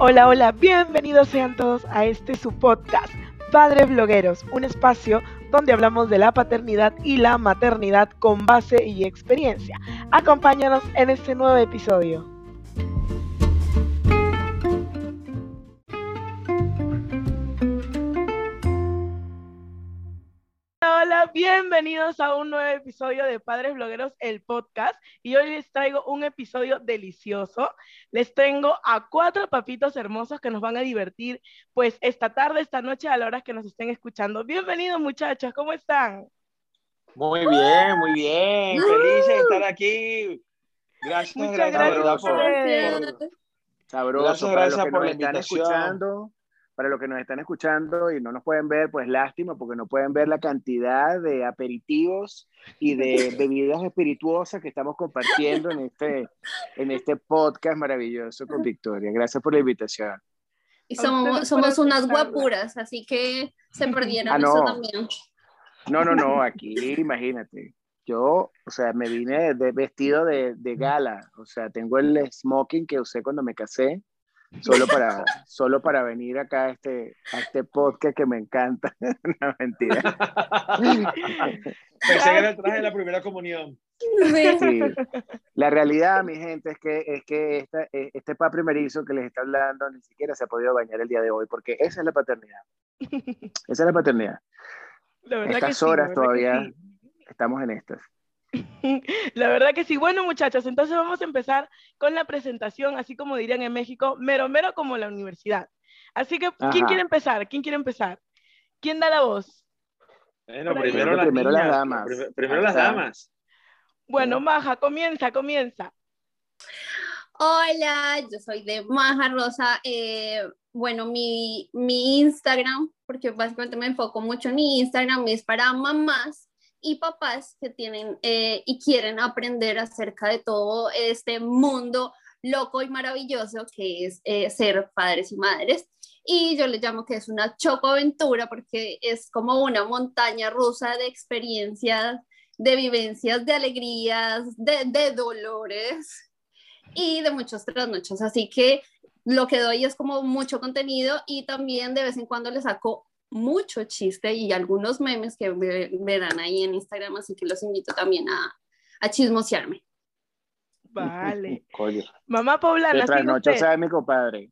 Hola, hola, bienvenidos sean todos a este su podcast, Padres Blogueros, un espacio donde hablamos de la paternidad y la maternidad con base y experiencia. Acompáñanos en este nuevo episodio. Bienvenidos a un nuevo episodio de Padres Blogueros, el podcast. Y hoy les traigo un episodio delicioso. Les tengo a cuatro papitos hermosos que nos van a divertir, pues esta tarde, esta noche, a la hora que nos estén escuchando. Bienvenidos, muchachos, ¿cómo están? Muy bien, muy bien. Feliz de estar aquí. Gracias, Muchas gracias, gracias por, por- Sabroso, Gracias, para gracias los que por nos la están invitación. escuchando, para los que nos están escuchando y no nos pueden ver, pues lástima, porque no pueden ver la cantidad de aperitivos y de bebidas espirituosas que estamos compartiendo en este, en este podcast maravilloso con Victoria. Gracias por la invitación. Y somos, somos unas guapuras, así que se perdieron Ah, eso no. también. No, no, no, aquí imagínate. Yo, o sea, me vine de, vestido de, de gala, o sea, tengo el smoking que usé cuando me casé, solo para, solo para venir acá a este, a este podcast que me encanta. no, mentira. Pensé que era el traje de la primera comunión. Sí. La realidad, mi gente, es que, es que esta, eh, este papá primerizo que les está hablando ni siquiera se ha podido bañar el día de hoy, porque esa es la paternidad. Esa es la paternidad. La que Estas la horas que todavía sí. estamos en estas. La verdad que sí. Bueno, muchachos, entonces vamos a empezar con la presentación, así como dirían en México, mero mero como la universidad. Así que, ¿quién Ajá. quiere empezar? ¿Quién quiere empezar? ¿Quién da la voz? Bueno, primero, las, primero las damas. prim- primero Ahí las damas. Bueno, Maja, comienza, comienza. Hola, yo soy de Maja Rosa. eh, bueno, mi, mi Instagram, porque básicamente me enfoco mucho en mi Instagram, es para mamás y papás que tienen eh, y quieren aprender acerca de todo este mundo loco y maravilloso que es eh, ser padres y madres. Y yo le llamo que es una chocoaventura porque es como una montaña rusa de experiencias, de vivencias, de alegrías, de, de dolores y de muchos trasnochos. Así que lo que doy es como mucho contenido y también de vez en cuando le saco mucho chiste y algunos memes que ve- verán ahí en Instagram, así que los invito también a, a chismosearme. Vale. Coño. Mamá Poblana, De sigue trasnocho usted. sabe mi compadre.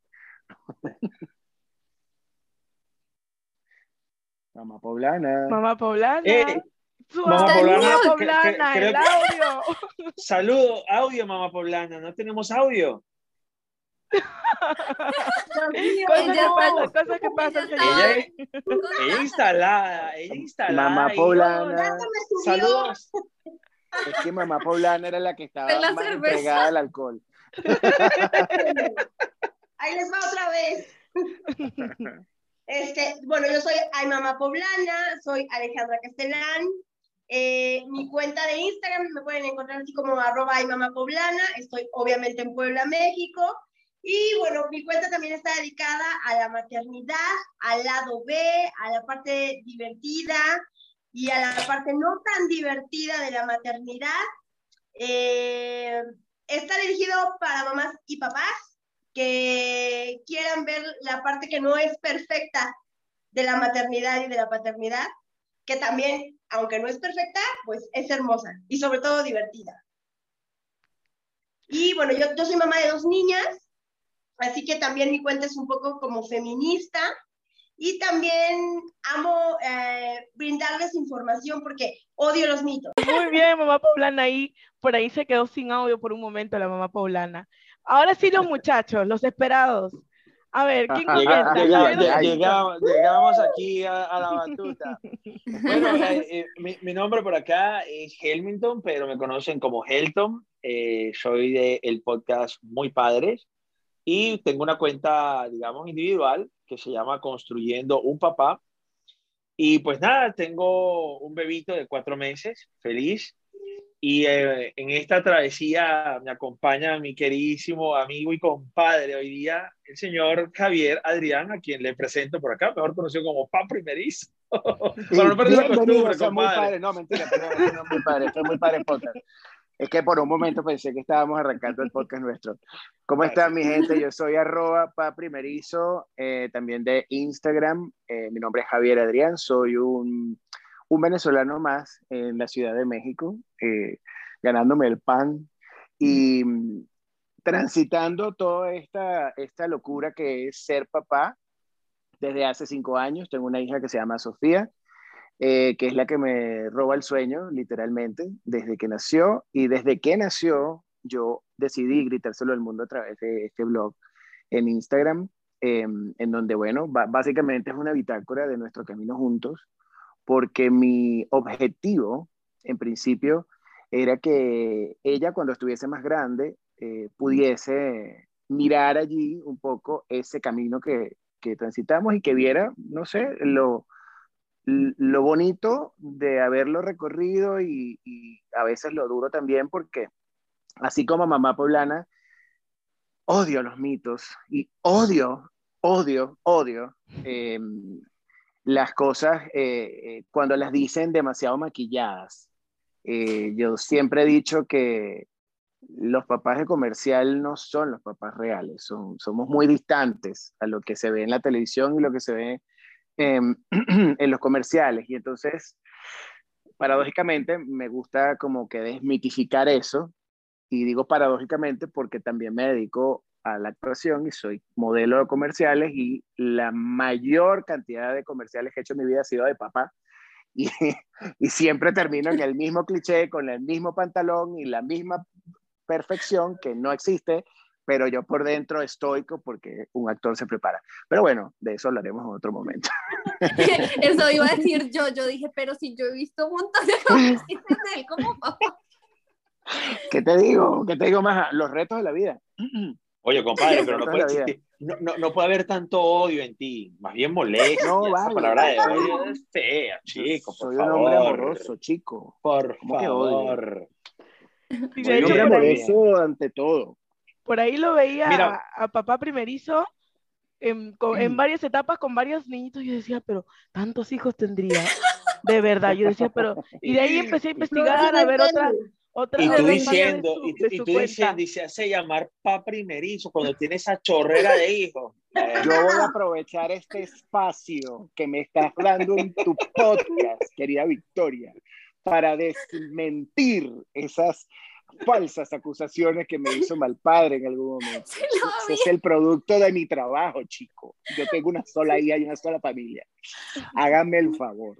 Mamá poblana. Mamá Poblana. Eh, Mamá Poblana, Mamá Poblana, el audio. Saludo, audio, mamá poblana. No tenemos audio. Cosas que Ella cosas que pasan. ella instalada, ella instalada. Mamá poblana. Saludos. Es que mamá poblana era la que estaba la más entregada al alcohol. Ahí les va otra vez. Este, bueno, yo soy Ay Mamá Poblana, soy Alejandra Castellán. Eh, mi cuenta de Instagram me pueden encontrar así como arroba Ay Mamá Poblana. Estoy obviamente en Puebla, México. Y bueno, mi cuenta también está dedicada a la maternidad, al lado B, a la parte divertida y a la parte no tan divertida de la maternidad. Eh, está dirigido para mamás y papás que quieran ver la parte que no es perfecta de la maternidad y de la paternidad, que también, aunque no es perfecta, pues es hermosa y sobre todo divertida. Y bueno, yo, yo soy mamá de dos niñas, así que también mi cuenta es un poco como feminista y también amo eh, brindarles información porque odio los mitos. Muy bien, mamá Poblana ahí, por ahí se quedó sin audio por un momento la mamá Poblana. Ahora sí los muchachos, los esperados. A ver, ¿quién comienza? llega- Primero llega- Luisito. llegamos, llegamos aquí a, a la batuta. Bueno, eh, eh, mi, mi nombre por acá es Helmington, pero me conocen como Helton. Eh, soy del podcast Muy Padres y tengo una cuenta, digamos, individual que se llama Construyendo un Papá. Y pues nada, tengo un bebito de cuatro meses, feliz. Y eh, en esta travesía me acompaña mi queridísimo amigo y compadre hoy día, el señor Javier Adrián, a quien le presento por acá, mejor conocido como Pa Primerizo. Para no perder la costumbre, a Muy compadre. Padre. No, mentira, pero no, muy padre. Estoy muy padre podcast. Es que por un momento pensé que estábamos arrancando el podcast nuestro. ¿Cómo está mi gente? Yo soy arroba paprimerizo, eh, también de Instagram. Eh, mi nombre es Javier Adrián, soy un, un venezolano más en la Ciudad de México, eh, ganándome el pan y mm, transitando toda esta, esta locura que es ser papá desde hace cinco años. Tengo una hija que se llama Sofía eh, que es la que me roba el sueño, literalmente, desde que nació. Y desde que nació, yo decidí gritárselo al mundo a través de este blog en Instagram, em, en donde, bueno, básicamente es una bitácora de nuestro camino juntos, porque mi objetivo, en principio, era que ella, cuando estuviese más grande, eh, pudiese mirar allí un poco ese camino que, que transitamos y que viera, no sé, lo, lo bonito de haberlo recorrido y, a veces lo duro también porque así como mamá poblana, odio los mitos y odio, odio, odio em, las cosas eh, eh, cuando las dicen demasiado maquilladas. Eh, yo siempre he dicho que los papás de comercial no son los papás reales, son, somos muy distantes a lo que se ve en la televisión y lo que se ve en, en los comerciales. Y entonces, paradójicamente, me gusta como que desmitificar eso. Y digo paradójicamente porque también me dedico a la actuación y soy modelo de comerciales y la mayor cantidad de comerciales que he hecho en mi vida ha sido de papá. Y, y siempre termino en el mismo cliché, con el mismo pantalón y la misma perfección que no existe pero yo por dentro estoico porque un actor se prepara. Pero bueno, de eso hablaremos en otro momento. Eso iba a decir yo, yo dije, pero si yo he visto un montón de cosas de él como papá. ¿Qué te digo? ¿Qué te digo más? Los retos de la vida. Oye, compadre, pero no puede, no, no, no puede haber tanto odio en ti, más bien molestia. No, vale. Palabra de odio es fea, chico, por Soy favor. un hombre amoroso, chico. Por favor. Soy un hombre amoroso ante todo. Por ahí lo veía a, papá primerizo en, en, varias etapas con varios niñitos. Yo decía, pero tantos hijos tendría. De verdad, yo decía, pero. Y de ahí empecé a investigar, a ver otra. Otra y tú diciendo, su, y, tú diciendo, y se hace llamar papá primerizo cuando tiene esa chorrera de hijos. Yo voy a aprovechar este espacio que me estás dando en tu podcast, querida Victoria, para desmentir esas falsas acusaciones que me hizo mal padre en algún momento. Ese es el producto de mi trabajo, chico. Yo tengo una sola hija y una sola familia. Hágame el favor.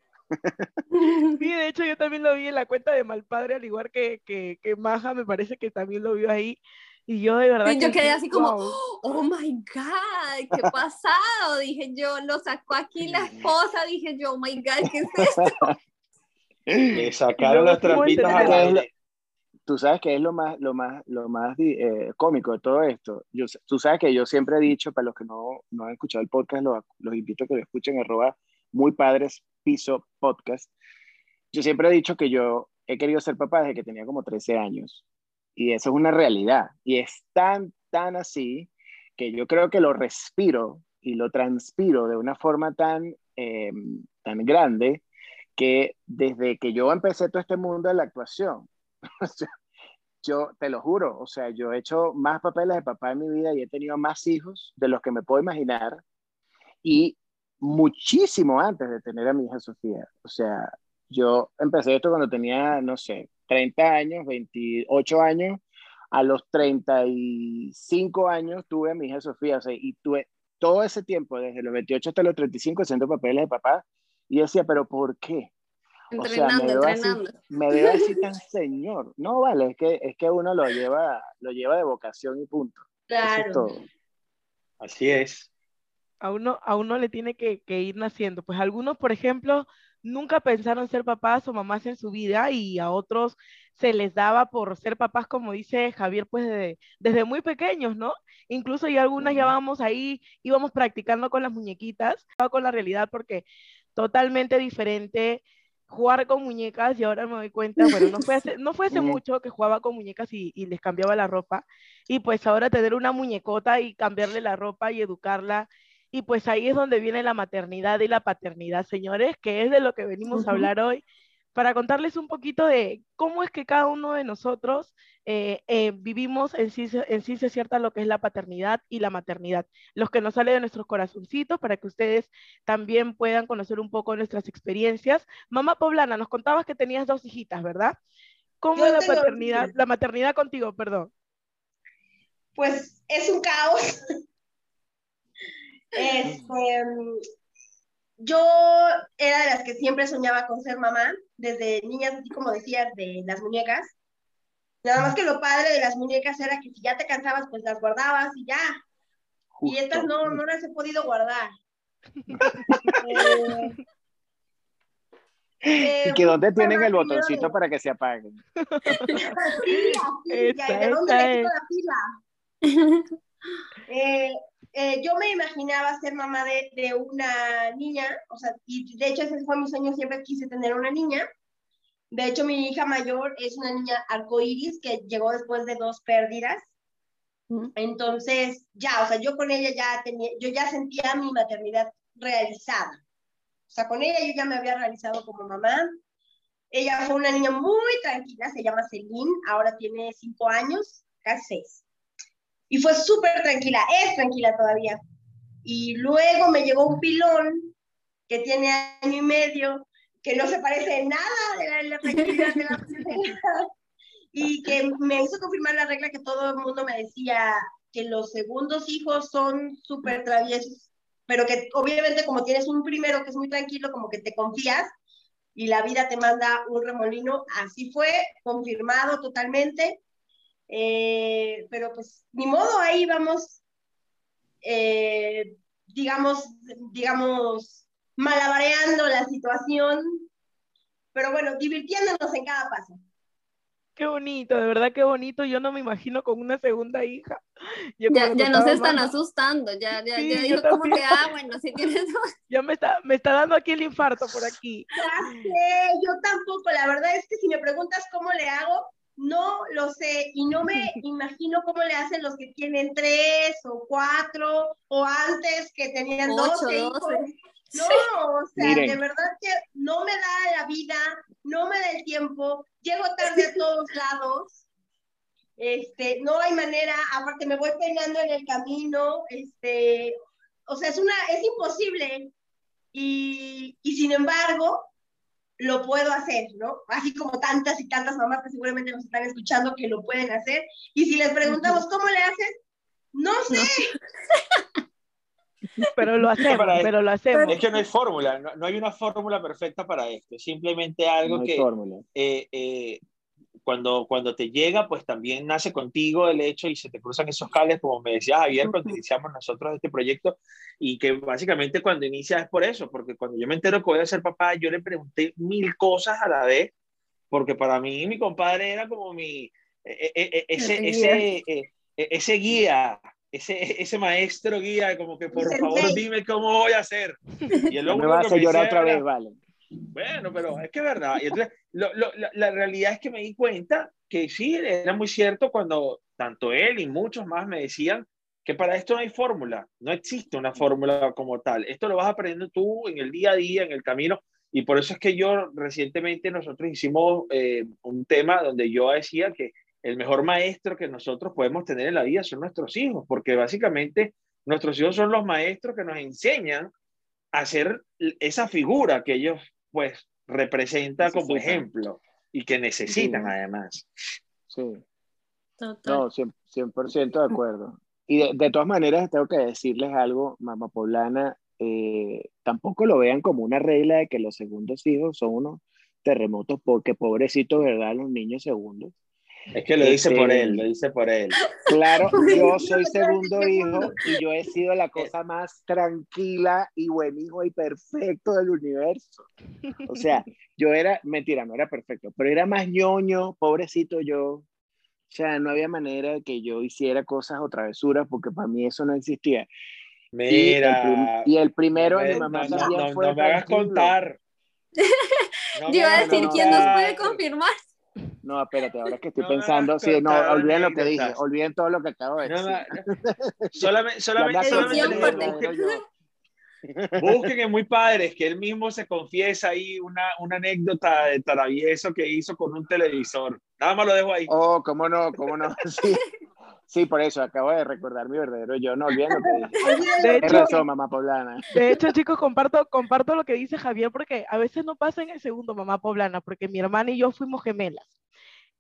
Sí, de hecho yo también lo vi en la cuenta de Malpadre, al igual que, que, que Maja, me parece que también lo vio ahí. Y yo de verdad... yo quedé así como, oh my God, ¿qué pasado? Dije yo, lo sacó aquí la esposa, dije yo, oh my God, ¿qué es esto? Le sacaron las trampitas a tú sabes que es lo más, lo más, lo más eh, cómico de todo esto. Yo, tú sabes que yo siempre he dicho, para los que no, no han escuchado el podcast, los, los invito a que lo escuchen, arroba muy padres piso podcast. Yo siempre he dicho que yo he querido ser papá desde que tenía como 13 años. Y eso es una realidad. Y es tan, tan así que yo creo que lo respiro y lo transpiro de una forma tan, eh, tan grande que desde que yo empecé todo este mundo de la actuación, yo te lo juro, o sea, yo he hecho más papeles de papá en mi vida y he tenido más hijos de los que me puedo imaginar y muchísimo antes de tener a mi hija Sofía. O sea, yo empecé esto cuando tenía, no sé, 30 años, 28 años. A los 35 años tuve a mi hija Sofía, o sea, y tuve todo ese tiempo, desde los 28 hasta los 35, haciendo papeles de papá. Y decía, pero ¿por qué? Entrenando, entrenando. me veo así tan señor. No, vale, es que, es que uno lo lleva, lo lleva de vocación y punto. Claro. Así es. A uno, a uno le tiene que, que, ir naciendo. Pues algunos, por ejemplo, nunca pensaron ser papás o mamás en su vida y a otros se les daba por ser papás, como dice Javier, pues desde muy pequeños, ¿no? Incluso ya algunas ya vamos ahí, íbamos practicando con las muñequitas, con la realidad porque totalmente diferente jugar con muñecas y ahora me doy cuenta, bueno, no fue hace, no fue hace mucho que jugaba con muñecas y, y, les cambiaba la ropa y pues ahora tener una muñecota y cambiarle la ropa y educarla y pues ahí es donde viene la maternidad y la paternidad, señores, que es de lo que venimos a hablar hoy, para contarles un poquito de cómo es que cada uno de nosotros eh, eh, vivimos en ciencia, en ciencia cierta lo que es la paternidad y la maternidad, los que nos sale de nuestros corazoncitos para que ustedes también puedan conocer un poco nuestras experiencias. Mamá Poblana, nos contabas que tenías dos hijitas, ¿verdad? ¿Cómo es la paternidad, la maternidad contigo, perdón? Pues es un caos. Este, yo era de las que siempre soñaba con ser mamá, desde niñas, así como decías, de las muñecas. Nada más que lo padre de las muñecas era que si ya te cansabas, pues las guardabas y ya. Y estas no, no las he podido guardar. Eh, ¿Y que dónde tienen el botoncito para que se apaguen? Sí, así, ¿de dónde le quito la pila? Eh, eh, yo me imaginaba ser mamá de, de, una niña, o sea, y de hecho ese fue mi sueño, siempre quise tener una niña. De hecho, mi hija mayor es una niña arcoíris que llegó después de dos pérdidas. Entonces, ya, o sea, yo con ella ya tenía, yo ya sentía mi maternidad realizada. O sea, con ella yo ya me había realizado como mamá. Ella fue una niña muy tranquila, se llama Celine, ahora tiene cinco años, casi seis. Y fue súper tranquila, es tranquila todavía. Y luego me llegó un pilón que tiene año y medio, que no se parece en nada de la, tranquilidad de la y que me hizo confirmar la regla que todo el mundo me decía, que los segundos hijos son súper traviesos, pero que obviamente como tienes un primero que es muy tranquilo, como que te confías y la vida te manda un remolino, así fue, confirmado totalmente. Eh, pero pues ni modo, ahí vamos, eh, digamos, digamos, malabareando la situación, pero bueno, divirtiéndonos en cada paso. Qué bonito, de verdad qué bonito. Yo no me imagino con una segunda hija. ya, ya nos están asustando, ya, ya, ya dijo como que, ah, bueno, si tienes Ya me está, me está dando aquí el infarto por aquí. Ya sé, yo tampoco. La verdad es que si me preguntas cómo le hago, no lo sé y no me imagino cómo le hacen los que tienen tres o cuatro o antes que tenían dos No, o sea, de verdad que no me da la vida, no me da el tiempo, llego tarde a todos lados, este, no hay manera, aparte me voy peinando en el camino, este, o sea, es una, es imposible. Y, y sin embargo, lo puedo hacer, ¿no? Así como tantas y tantas mamás que seguramente nos están escuchando que lo pueden hacer. Y si les preguntamos, ¿cómo le haces? No sé. Pero lo hacemos, pero lo hacemos. Es que no hay fórmula, no, hay una fórmula perfecta para esto, simplemente algo que eh, eh, cuando, cuando te llega, pues también nace contigo el hecho y se te cruzan esos cables, como me decía Javier, cuando iniciamos nosotros este proyecto, y que básicamente cuando inicia es por eso, porque cuando yo me entero que voy a ser papá, yo le pregunté mil cosas a la vez, porque para mí mi compadre era como mi, e, e, e, ese, ese, ese guía, ese, ese maestro guía, como que por favor dime cómo voy a hacer. Y el me vas a llorar otra vez, vale. Bueno, pero es que es verdad. Y entonces, lo, lo, la, la, realidad es que me di cuenta que sí, era muy cierto cuando tanto él y muchos más me decían que para esto no hay fórmula, no existe una fórmula como tal. Esto lo vas aprendiendo tú en el día a día, en el camino. Y por eso es que yo recientemente nosotros hicimos eh, un tema donde yo decía que el mejor maestro que nosotros podemos tener en la vida son nuestros hijos, porque básicamente nuestros hijos son los maestros que nos enseñan a ser esa figura que ellos pues representa como ejemplo y que necesitan además. Sí. No, 100%, de acuerdo. Y de, todas maneras tengo que decirles algo, mamá poblana, eh, tampoco lo vean como una regla de que los segundos hijos son unos terremotos, porque pobrecitos, ¿verdad? Los niños segundos. Es que lo dice por este, él, lo dice por él. Claro, yo soy segundo hijo y yo he sido la cosa más tranquila y buen hijo y perfecto del universo. O sea, yo era, mentira, no era perfecto, pero era más ñoño, pobrecito yo. O sea, no había manera de que yo hiciera cosas o travesuras porque para mí eso no existía. Mira. Y el, primero de mi mamá también fue. No me hagas contar. yo iba a decir, ¿quién nos puede confirmar? No, espérate, ahora que estoy pensando, sí, no, olviden lo que dije, olviden todo lo que acabo de decir. solamente, solamente, Busquen en Muy Padres, que él mismo se confiesa ahí una, una anécdota de travieso que hizo con un televisor. Nada más lo dejo ahí. Oh, cómo no, cómo no. Sí, sí por eso acabo de recordar mi verdadero yo, no olvídate. De Es hecho, razón, mamá poblana. de hecho, chicos, comparto, comparto lo que dice Javier porque a veces no pasa en el segundo mamá poblana, porque mi hermana y yo fuimos gemelas.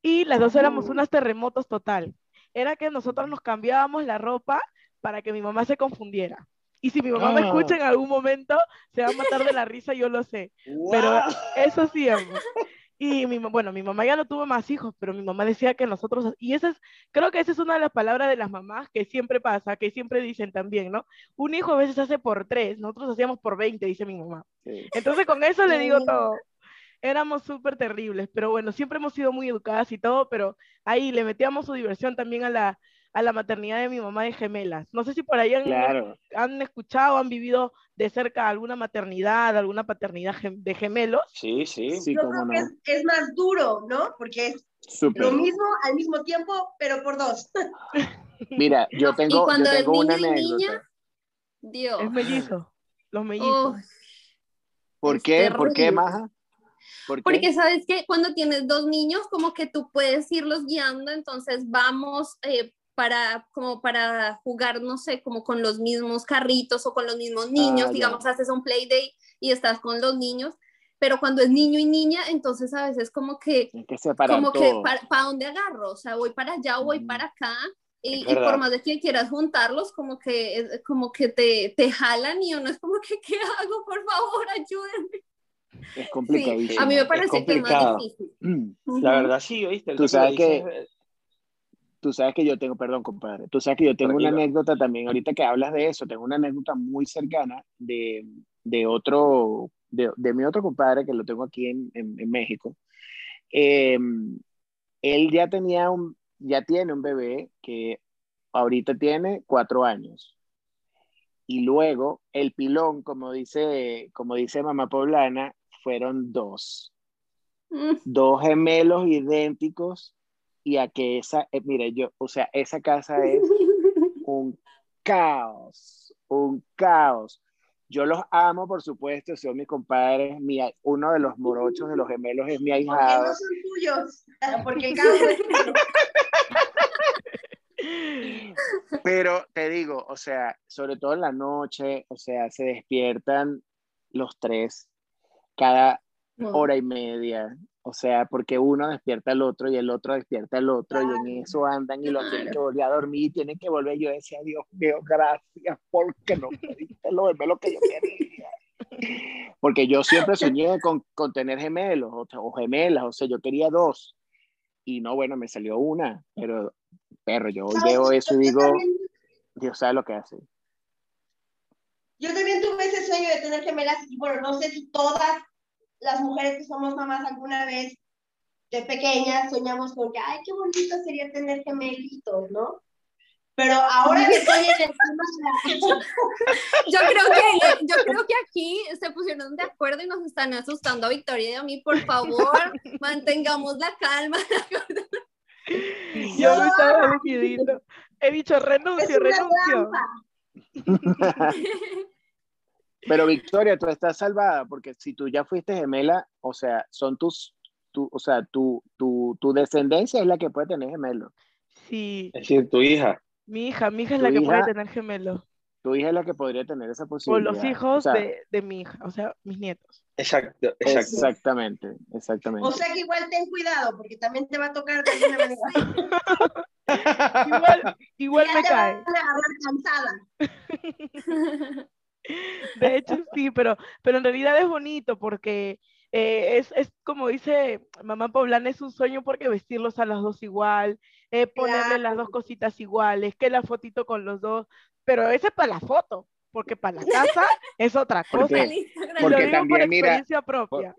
Y las dos éramos unas terremotos total. Era que nosotros nos cambiábamos la ropa para que mi mamá se confundiera. Y si mi mamá me Ah. escucha en algún momento, se va a matar de la risa, yo lo sé. Pero ¡Guau! eso sí. Y mi, bueno, mi mamá ya no tuvo más hijos, pero mi mamá decía que nosotros, y esa es, creo que esa es una de las palabras de las mamás que siempre pasa, que siempre dicen también, ¿no? Un hijo a veces hace por tres, nosotros hacíamos por 20, dice mi mamá. Sí. Entonces con eso le digo todo. Éramos súper terribles, pero bueno, siempre hemos sido muy educadas y todo, pero ahí le metíamos su diversión también a la, a la maternidad de mi mamá de gemelas. No sé si por ahí han, Claro. han escuchado, han vivido de cerca alguna maternidad, alguna paternidad de gemelos. Sí, sí. Sí, Yo cómo creo no. que es, es más duro, ¿no? Porque es lo mismo al mismo tiempo, pero por dos. Mira, yo tengo, yo cuando es tengo una y niña, Dios. Es mellizo, los mellizos. Uf, ¿Por qué? ¿Por qué. Maja? ¿Por? Porque sabes que cuando tienes dos niños, como que tú puedes irlos guiando, entonces vamos eh, para, como para jugar, no sé, como con los mismos carritos o con los mismos niños, Ah, digamos, haces un play day y estás con los niños, pero cuando es niño y niña, entonces a veces como que, que como que, todo. ¿para, dónde agarro? O sea, voy para allá o voy Mm. para acá. Y, y por más de que quieras juntarlos, como que, es- como que te, te jalan y uno es como que, ¿qué hago? Por favor, ayúdenme. Es Sí, complicadísimo. a mí me parece que es más complicado. difícil. Mm. La verdad sí, ¿oíste? Tú sabes que- dices, eh, Tú sabes que yo tengo, perdón, compadre, tú sabes que yo tengo una Tranquilo. anécdota también, ahorita que hablas de eso, tengo una anécdota muy cercana de, de otro, de, de mi otro compadre que lo tengo aquí en, en, en México. Eh, él ya tenía un, ya tiene un bebé que ahorita tiene cuatro años. Y luego el pilón, como dice, como dice mamá poblana, fueron dos. Mm, dos gemelos idénticos y a que esa, eh, mire, yo, o sea, esa casa es un caos, un caos. Yo los amo, por supuesto, son mis compadres, mi, uno de los morochos de los gemelos es mi ahijado, no son tuyos. Porque el tuyo. pero te digo, o sea, sobre todo en la noche, o sea, se despiertan los tres cada hora y media. O sea, porque uno despierta al otro y el otro despierta al otro y en eso andan y lo tienen que volver a dormir y tienen que volver. Yo decía, Dios mío, gracias porque no me diste lo, lo que yo quería. Porque yo siempre soñé con, con tener gemelos o, o gemelas, o sea, yo quería dos. Y no, bueno, me salió una, pero, perro, yo hoy veo eso y digo, Dios sabe lo que hace. Yo también tuve ese sueño de tener gemelas y bueno, no sé si todas las mujeres que somos mamás alguna vez de pequeñas soñamos con que, ay, qué bonito sería tener gemelitos, ¿no? Pero ahora que estoy en el tema, Yo creo que, yo creo que aquí se pusieron de acuerdo y nos están asustando a Victoria y a mí. Por favor, mantengamos la calma. Yo me estaba decidito. He dicho es renuncio, una renuncio. trampa. Pero Victoria, tú estás salvada porque si tú ya fuiste gemela, o sea, son tus, tu, o sea, tu, tu, tu descendencia es la que puede tener gemelos. Sí, Es decir, tu hija. mi hija, mi hija es la que puede tener gemelos. Tu hija es la que podría tener esa O posibilidad. los hijos O sea, de, de mi hija, o sea, mis nietos. Exacto, exacto. Exactamente, exactamente. O sea que igual ten cuidado, porque también te va a tocar de alguna manera. Igual, igual me te cae. van a agarrar cansada. De hecho, sí, pero, pero en realidad es bonito porque eh, es, es como dice mamá Poblana, es un sueño porque vestirlos a las dos igual, eh, ponerle las dos cositas iguales, que la fotito con los dos, pero ese es para la foto, porque para la casa es otra cosa. Porque- lo digo por también, mira, experiencia propia.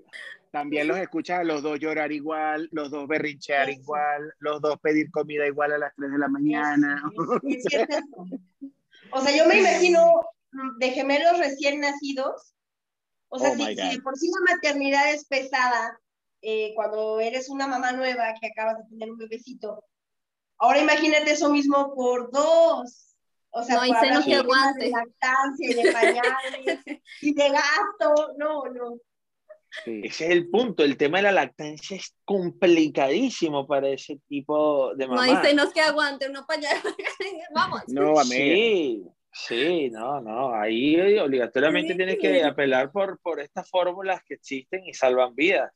También los escuchas a los dos llorar igual, los dos berrinchear Eso. igual, los dos pedir comida igual a las 3 de la mañana. Es. O sea, yo me imagino de gemelos recién nacidos. O sea, Oh si, de por sí la maternidad es pesada eh, cuando eres una mamá nueva que acabas de tener un bebecito. Ahora imagínate eso mismo por dos. O sea, No hay por seno hablar que de temas aguante. de lactancia y de pañales y de gasto, no, no. Sí. Ese es el punto. El tema de la lactancia es complicadísimo para ese tipo de No mamá. hay senos que aguante una pañal. Vamos. No, amiga. Sí, sí, no, no. Ahí obligatoriamente Sí. tienes que apelar por, por estas fórmulas que existen y salvan vidas.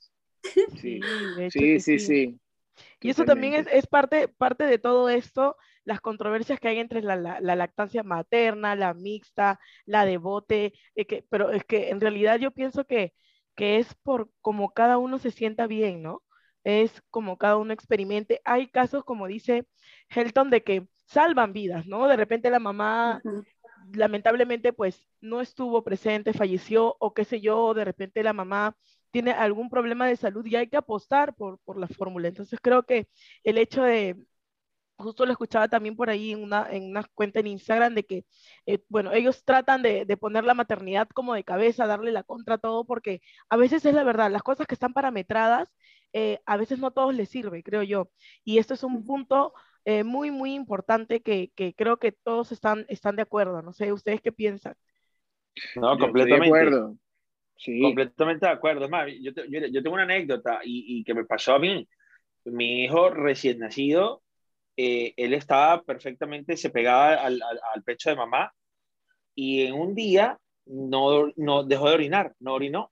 Sí, sí, que sí, sí. Y eso también es, es parte, parte de todo esto, las controversias que hay entre la, la- la lactancia materna, la mixta, la de bote, eh, que- pero es que en realidad yo pienso que, que es por como cada uno se sienta bien, ¿no? Es como cada uno experimente. Hay casos, como dice Helton, de que salvan vidas, ¿no? De repente la mamá lamentablemente pues no estuvo presente, falleció o qué sé yo, de repente la mamá tiene algún problema de salud y hay que apostar por, por la fórmula. Entonces creo que el hecho de, justo lo escuchaba también por ahí en una, en una cuenta en Instagram de que, eh, bueno, ellos tratan de, de poner la maternidad como de cabeza, darle la contra a todo, porque a veces es la verdad, las cosas que están parametradas, eh, a veces no a todos les sirve, creo yo. Y esto es un punto eh, muy, muy importante que, que creo que todos están, están de acuerdo. No sé, ¿ustedes qué piensan? No, Yo estoy de completamente. acuerdo. Sí. Completamente de acuerdo. Es más, yo, te- yo, yo tengo una anécdota y, y que me pasó a mí. Mi hijo recién nacido, eh, él estaba perfectamente, se pegaba al, pecho de mamá y en un día no, no dejó de orinar, no orinó.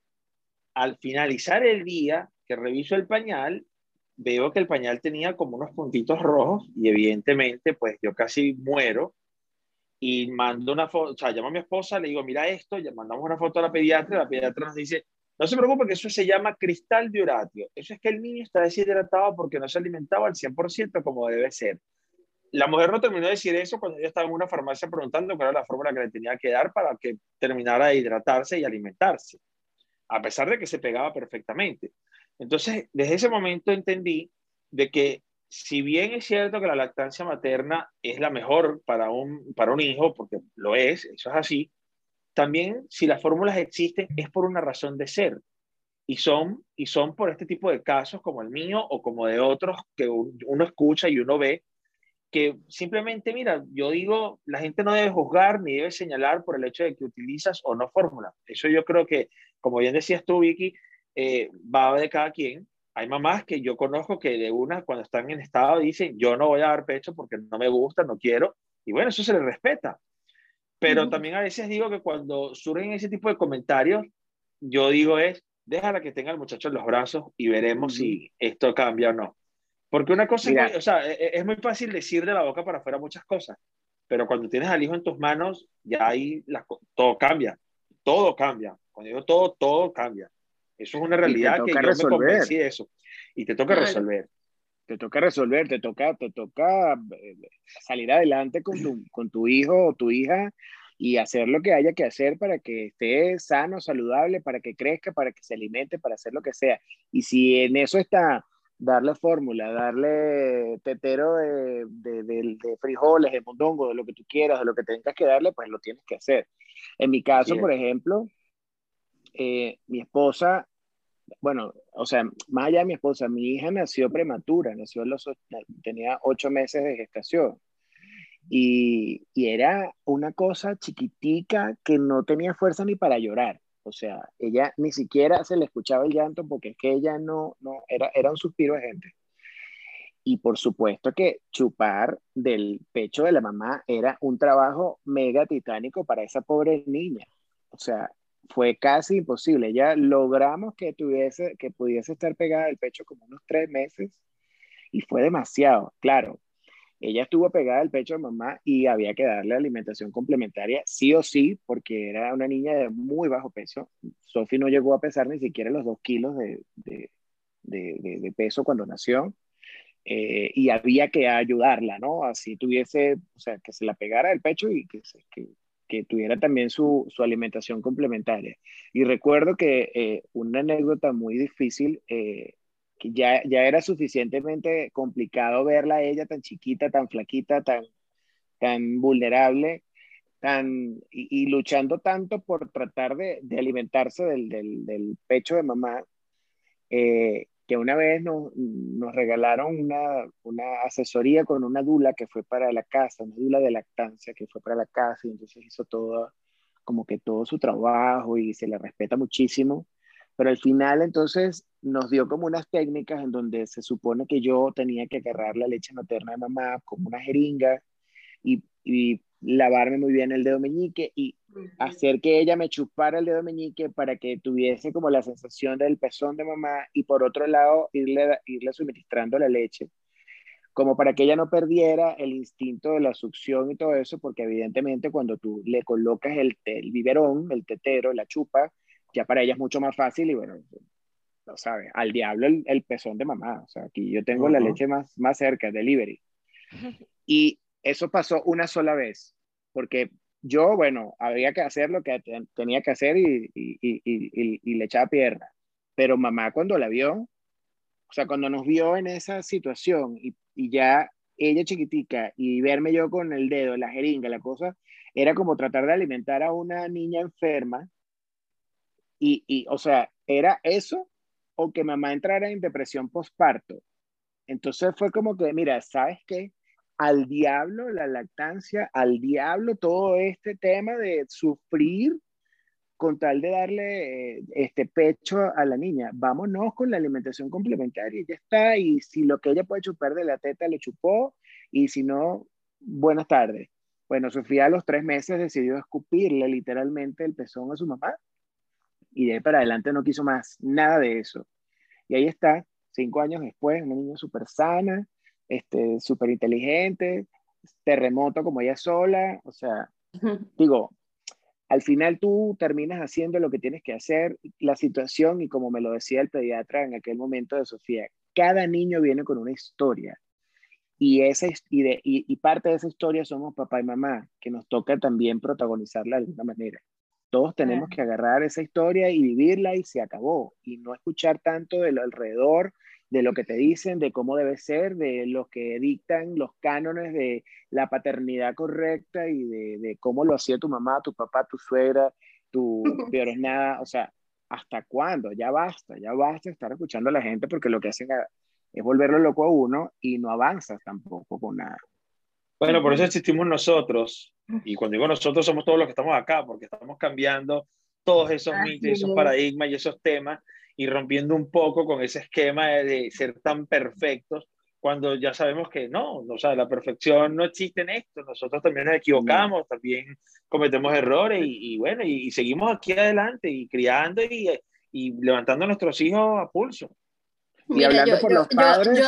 Al finalizar el día que reviso el pañal, veo que el pañal tenía como unos puntitos rojos y evidentemente pues yo casi muero y mando una foto, o sea, llamo a mi esposa, le digo, mira esto, ya mandamos una foto a la pediatra, la pediatra nos dice, no se preocupe que eso se llama cristal de uratio, eso es que el niño está deshidratado porque no se alimentaba al 100% como debe ser. La mujer no terminó de decir eso cuando yo estaba en una farmacia preguntando cuál era la fórmula que le tenía que dar para que terminara de hidratarse y alimentarse, a pesar de que se pegaba perfectamente. Entonces, desde ese momento entendí de que si bien es cierto que la lactancia materna es la mejor para un, para un hijo, porque lo es, eso es así, también si las fórmulas existen es por una razón de ser. Y son, y son por este tipo de casos como el mío o como de otros que uno escucha y uno ve, que simplemente, mira, yo digo, la gente no debe juzgar ni debe señalar por el hecho de que utilizas o no fórmula. Eso yo creo que, como bien decías tú, Vicky, eh, va de cada quien. Hay mamás que yo conozco que de una, cuando están en estado, dicen, yo no voy a dar pecho porque no me gusta, no quiero. Y bueno, eso se les respeta. Pero también a veces digo que cuando surgen ese tipo de comentarios, yo digo es, déjala que tenga el muchacho en los brazos y veremos si esto cambia o no. Porque una cosa Mira. es muy, o sea, e- e- es muy fácil decir de la boca para afuera muchas cosas, pero cuando tienes al hijo en tus manos, ya ahí co- todo cambia, todo cambia. Cuando digo todo, todo cambia. Eso es una realidad que yo resolver. me convencí de eso. Y te toca resolver. Te toca resolver, te toca, te toca eh, salir adelante con tu, con tu hijo o tu hija y hacer lo que haya que hacer para que esté sano, saludable, para que crezca, para que se alimente, para hacer lo que sea. Y si en eso está darle fórmula, darle tetero de, de, de- de frijoles, de mondongo, de lo que tú quieras, de lo que tengas que darle, pues lo tienes que hacer. En mi caso, por ejemplo, eh, mi esposa bueno, o sea, más allá de mi esposa, mi hija nació prematura, nació los, tenía ocho meses de gestación. Y, y era una cosa chiquitica que no tenía fuerza ni para llorar. O sea, ella ni siquiera se le escuchaba el llanto porque es que ella no, no, era, era un suspiro de gente. Y por supuesto que chupar del pecho de la mamá era un trabajo mega titánico para esa pobre niña. O sea, fue casi imposible. Ya logramos que tuviese, que pudiese estar pegada al pecho como unos tres meses y fue demasiado. Claro, ella estuvo pegada al pecho de mamá y había que darle alimentación complementaria sí o sí, porque era una niña de muy bajo peso. Sophie no llegó a pesar ni siquiera los dos kilos de, de, peso cuando nació. Eh, y había que ayudarla, ¿no? Así tuviese, o sea, que se la pegara el pecho y que, se, que, que tuviera también su, su, alimentación complementaria. Y recuerdo que eh, una anécdota muy difícil, eh, que ya, ya era suficientemente complicado verla a ella tan chiquita, tan flaquita, tan, tan vulnerable, tan, y, luchando tanto por tratar de, de alimentarse del, del, del, pecho de mamá, eh, que una vez nos, regalaron una, una, asesoría con una dula que fue para la casa, una dula de lactancia que fue para la casa y entonces hizo todo, como que todo su trabajo y se le respeta muchísimo. Pero al final entonces nos dio como unas técnicas en donde se supone que yo tenía que agarrar la leche materna de mamá como una jeringa y lavarme muy bien el dedo meñique y hacer que ella me chupara el dedo meñique para que tuviese como la sensación del pezón de mamá y por otro lado irle, irle suministrando la leche, como para que ella no perdiera el instinto de la succión y todo eso, porque evidentemente cuando tú le colocas el, el biberón, el tetero, la chupa, ya para ella es mucho más fácil y bueno, lo sabes, al diablo el, pezón de mamá, o sea, aquí yo tengo la leche más, más cerca, delivery. Y eso pasó una sola vez, porque yo, bueno, había que hacer lo que tenía que hacer y, y, y, y, le echaba pierna. Pero mamá cuando la vio, o sea, cuando nos vio en esa situación y, ya ella chiquitica y verme yo con el dedo, la jeringa, la cosa, era como tratar de alimentar a una niña enferma. Y, o sea, era eso o que mamá entrara en depresión postparto. Entonces fue como que, mira, ¿sabes qué? Al diablo la lactancia, al diablo todo este tema de sufrir con tal de darle eh, este pecho a la niña. Vámonos con la alimentación complementaria, ya está, y si lo que ella puede chupar de la teta le chupó, y si no, buenas tardes. Bueno, Sofía a los tres meses decidió escupirle literalmente el pezón a su mamá, y de ahí para adelante no quiso más nada de eso. Y ahí está, cinco años después, una niña súper sana, este, súper inteligente, terremoto como ella sola, o sea, digo, al final tú terminas haciendo lo que tienes que hacer, la situación, y como me lo decía el pediatra en aquel momento de Sofía, cada niño viene con una historia. Y, esa, y, de, y, parte de esa historia somos papá y mamá, que nos toca también protagonizarla de alguna manera. Todos tenemos que agarrar esa historia y vivirla y se acabó. Y no escuchar tanto de lo alrededor de lo que te dicen, de cómo debe ser, de lo que dictan los cánones de la paternidad correcta y de, cómo lo hacía tu mamá, tu papá, tu suegra, tu peor es nada, o sea, ¿hasta cuándo? Ya basta, ya basta estar escuchando a la gente porque lo que hacen es volverlo loco a uno y no avanzas tampoco con nada. Bueno, por eso existimos nosotros, y cuando digo nosotros somos todos los que estamos acá, porque estamos cambiando todos esos mitos, esos paradigmas y esos temas y rompiendo un poco con ese esquema de, ser tan perfectos cuando ya sabemos que no, o sea, la perfección no existe en esto, nosotros también nos equivocamos, también cometemos errores y, bueno, y, seguimos aquí adelante y criando y, y, levantando a nuestros hijos a pulso. Y hablando por los padres,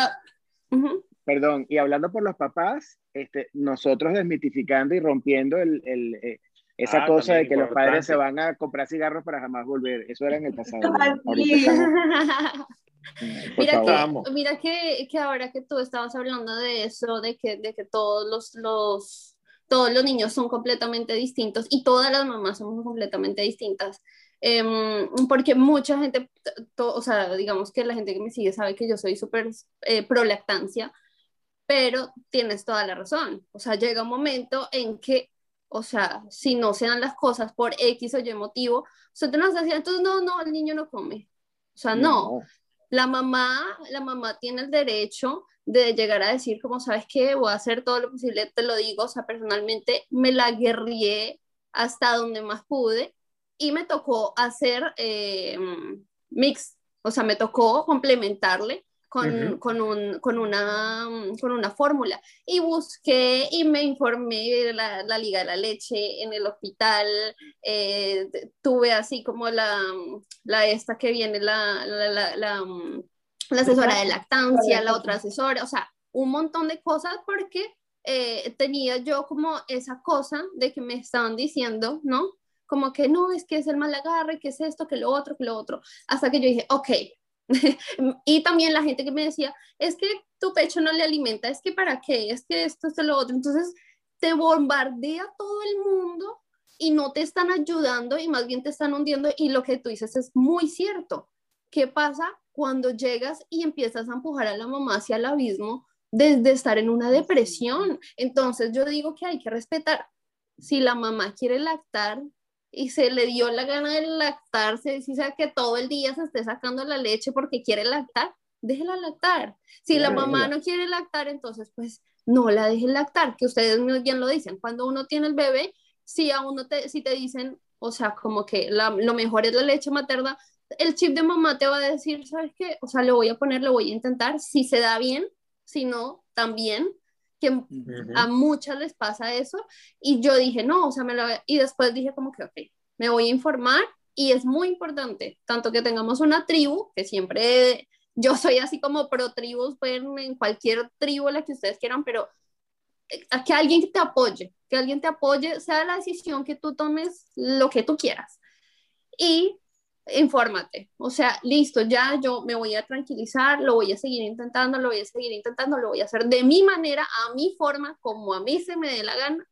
perdón, y hablando por los papás, este, nosotros desmitificando y rompiendo el, el, eh, esa ah, cosa de que los padres se van a comprar cigarros para jamás volver, eso era en el pasado. mira, que, mira que, que, ahora que tú estabas hablando de eso, de que, de que todos los, los, todos los niños son completamente distintos y todas las mamás somos completamente distintas. Em, porque mucha gente, o sea, digamos que la gente que me sigue sabe que yo soy súper eh, pro lactancia, pero tienes toda la razón. O sea, llega un momento en que o sea, si no se dan las cosas por X o Y motivo, o sea, tú no estás entonces no, no, el niño no come. O sea, no. La mamá, la mamá tiene el derecho de llegar a decir, como sabes que voy a hacer todo lo posible, te lo digo, o sea, personalmente me la guerrié hasta donde más pude y me tocó hacer eh, mix, o sea, me tocó complementarle con, con, un, con, una, con una fórmula. Y busqué y me informé de la, la Liga de la Leche en el hospital. Eh, tuve así como la, la esta que viene, la, la, la, la, asesora de lactancia, la otra asesora, o sea, un montón de cosas porque eh, tenía yo como esa cosa de que me estaban diciendo, ¿no? Como que no, es que es el mal agarre, que es esto, que lo otro, que lo otro. Hasta que yo dije, ok, y también la gente que me decía, es que tu pecho no le alimenta, es que para qué, es que esto, es lo otro. Entonces te bombardea todo el mundo y no te están ayudando y más bien te están hundiendo y lo que tú dices es muy cierto. ¿Qué pasa cuando llegas y empiezas a empujar a la mamá hacia el abismo desde estar en una depresión? Entonces yo digo que hay que respetar. Si la mamá quiere lactar, y se le dio la gana de lactarse, si sabe que todo el día se esté sacando la leche porque quiere lactar, déjela lactar. Si la mamá no quiere lactar, entonces pues no la dejen lactar, que ustedes bien lo dicen. Cuando uno tiene el bebé, si a uno te, si te dicen, o sea, como que lo mejor es la leche materna, el chip de mamá te va a decir, ¿sabes qué? O sea, lo voy a poner, lo voy a intentar, si se da bien, si no, también, que a muchas les pasa eso, y yo dije, no, o sea, me lo... y después dije como que, ok, me voy a informar, y es muy importante, tanto que tengamos una tribu, que siempre yo soy así como pro tribus, pueden en cualquier tribu la que ustedes quieran, pero eh, que alguien te apoye, que alguien te apoye, sea la decisión que tú tomes, lo que tú quieras. Y infórmate, o sea, listo, ya yo me voy a tranquilizar, lo voy a seguir intentando, lo voy a seguir intentando, lo voy a hacer de mi manera, a mi forma, como a mí se me dé la gana,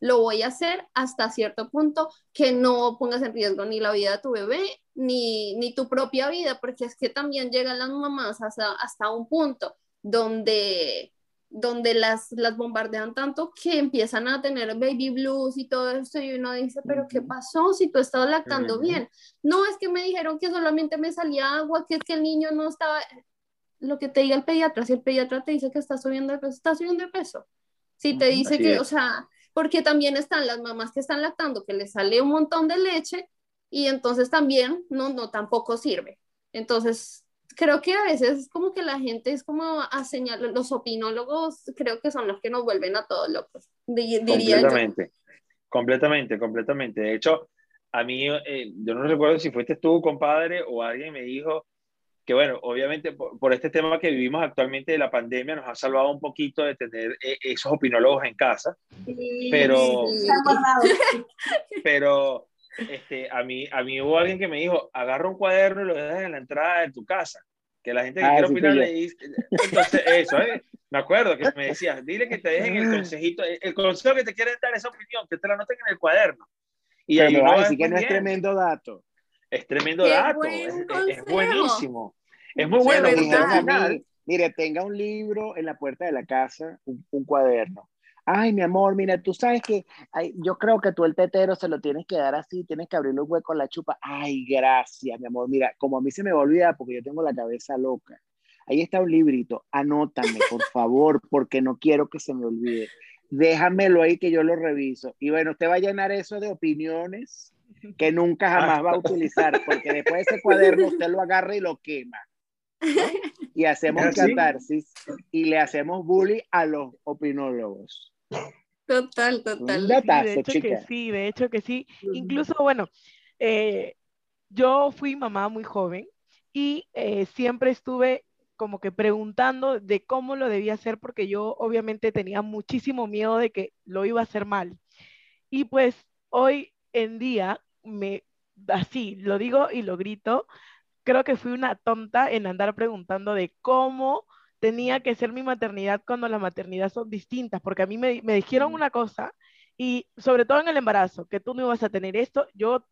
lo voy a hacer hasta cierto punto que no pongas en riesgo ni la vida de tu bebé ni, ni tu propia vida, porque es que también llegan las mamás hasta, hasta un punto donde donde las, las bombardean tanto que empiezan a tener baby blues y todo eso y uno dice, pero ¿qué pasó si tú estabas lactando bien? No, es que me dijeron que solamente me salía agua, que es que el niño no estaba, lo que te diga el pediatra, si el pediatra te dice que está subiendo de peso, está subiendo de peso. Si te dice que, o sea, porque también están las mamás que están lactando, que les sale un montón de leche y entonces también no, no tampoco sirve. Entonces, creo que a veces es como que la gente es como a señalar, los opinólogos creo que son los que nos vuelven a todos locos, diría completamente, Completamente, completamente. De hecho, a mí, eh, yo no recuerdo si fuiste tú, compadre, o alguien me dijo, que bueno, obviamente por, este tema que vivimos actualmente de la pandemia nos ha salvado un poquito de tener eh, esos opinólogos en casa, pero, pero este, a, mí, a mí hubo alguien que me dijo, agarra un cuaderno y lo dejas en la entrada de tu casa, que la gente que ah, quiere opinar le dice, entonces eso, ¿eh? me acuerdo que me decías, dile que te dejen el consejito, el consejo que te quieren dar esa opinión, que te la noten en el cuaderno. Y ahí no decir que no es tremendo dato. Es tremendo dato, es, buenísimo. Es muy bueno. mire, tenga un libro en la puerta de la casa, un, cuaderno. Ay, mi amor, mira, tú sabes que yo creo que tú el tetero se lo tienes que dar así, tienes que abrirle un hueco a la chupa. Ay, gracias, mi amor. Mira, como a mí se me va a olvidar porque yo tengo la cabeza loca. Ahí está un librito, anótame, por favor, porque no quiero que se me olvide. Déjamelo ahí que yo lo reviso. Y bueno, usted va a llenar eso de opiniones que nunca jamás va a utilizar, porque después de ese cuaderno usted lo agarra y lo quema. Y hacemos catarsis y le hacemos bullying a los opinólogos. Total, total. de hecho que sí, de hecho que sí. Incluso, bueno, eh, yo fui mamá muy joven y eh, siempre estuve como que preguntando de cómo lo debía hacer porque yo obviamente tenía muchísimo miedo de que lo iba a hacer mal. Y pues hoy en día me así lo digo y lo grito, creo que fui una tonta en andar preguntando de cómo tenía que ser mi maternidad cuando la maternidad son distintas, porque a mí me, me dijeron una cosa y sobre todo en el embarazo, que tú no ibas a tener esto, yo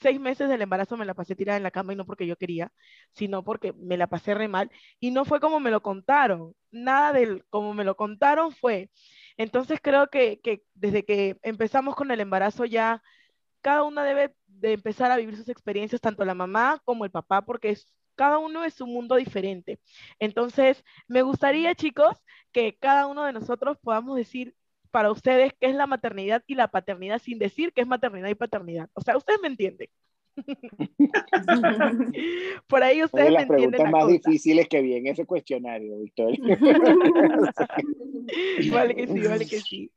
seis meses del embarazo me la pasé tirada en la cama y no porque yo quería, sino porque me la pasé re mal y no fue como me lo contaron, nada del como me lo contaron fue. Entonces creo que, que desde que empezamos con el embarazo ya cada una debe de empezar a vivir sus experiencias, tanto la mamá como el papá, porque es, cada uno es un mundo diferente. Entonces, me gustaría, chicos, que cada uno de nosotros podamos decir para ustedes qué es la maternidad y la paternidad sin decir qué es maternidad y paternidad. O sea, ustedes me entienden. Por ahí ustedes. Las preguntas más difíciles que vi en ese cuestionario, Victoria. vale que sí, vale que sí.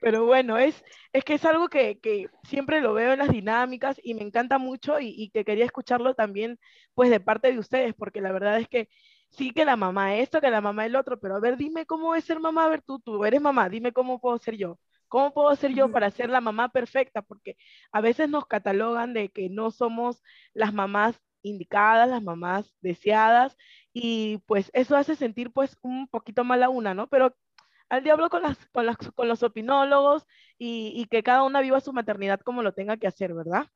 Pero bueno, es, es que es algo que, que siempre lo veo en las dinámicas y me encanta mucho y, y, que quería escucharlo también pues de parte de ustedes, porque la verdad es que sí que la mamá esto, que la mamá el otro, pero a ver, dime cómo es ser mamá, a ver, tú, tú eres mamá, dime cómo puedo ser yo. ¿Cómo puedo ser yo para ser la mamá perfecta? Porque a veces nos catalogan de que no somos las mamás indicadas, las mamás deseadas, y pues eso hace sentir pues un poquito mal a una, ¿no? Pero al diablo con, las, con, las, con los opinólogos y, y, que cada una viva su maternidad como lo tenga que hacer, ¿verdad?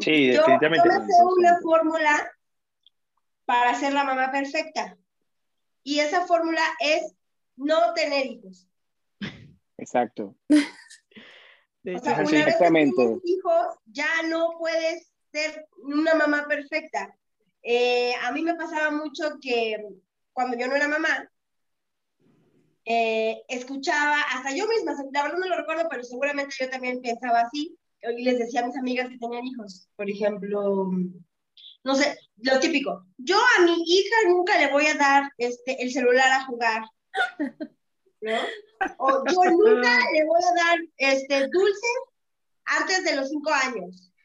Sí, definitivamente. Yo, yo me sé una fórmula para ser la mamá perfecta. Y esa fórmula es no tener hijos. Exacto. o sea, una vez que tienes hijos, ya no puedes ser una mamá perfecta. Eh, a mí me pasaba mucho que cuando yo no era mamá, eh, escuchaba, hasta yo misma, la verdad no lo recuerdo, pero seguramente yo también pensaba así, y les decía a mis amigas que tenían hijos, por ejemplo, no sé, lo típico, yo a mi hija nunca le voy a dar este, el celular a jugar, ¿no? O yo nunca le voy a dar este, dulce antes de los cinco años.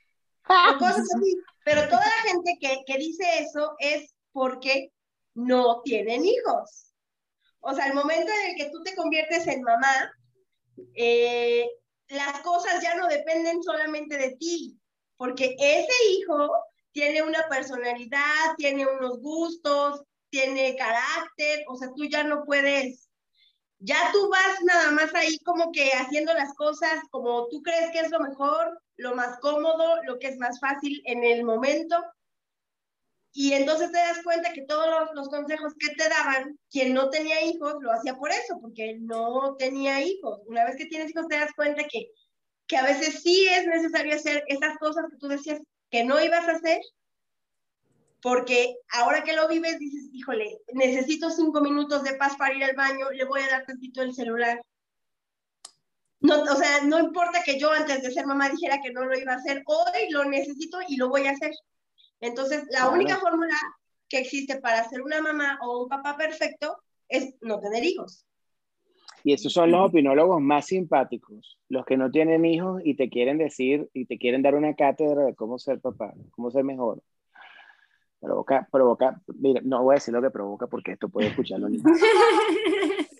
O cosas así. Pero toda la gente que, que dice eso es porque no tienen hijos. O sea, el momento en el que tú te conviertes en mamá, eh, las cosas ya no dependen solamente de ti, porque ese hijo tiene una personalidad, tiene unos gustos, tiene carácter, o sea, tú ya no puedes, ya tú vas nada más ahí como que haciendo las cosas como tú crees que es lo mejor, lo más cómodo, lo que es más fácil en el momento. Y entonces te das cuenta que todos los, consejos que te daban, quien no tenía hijos, lo hacía por eso, porque no tenía hijos. Una vez que tienes hijos, te das cuenta que, que a veces sí es necesario hacer esas cosas que tú decías que no ibas a hacer, porque ahora que lo vives dices, híjole, necesito cinco minutos de paz para ir al baño, le voy a dar tantito el celular. No, o sea, no importa que yo antes de ser mamá dijera que no lo iba a hacer, hoy lo necesito y lo voy a hacer. Entonces, la única fórmula que existe para ser una mamá o un papá perfecto es no tener hijos. Y esos son los opinólogos más simpáticos, los que no tienen hijos y te quieren decir y te quieren dar una cátedra de cómo ser papá, cómo ser mejor. Provoca, provoca, mira, no voy a decir lo que provoca porque esto puede escucharlo.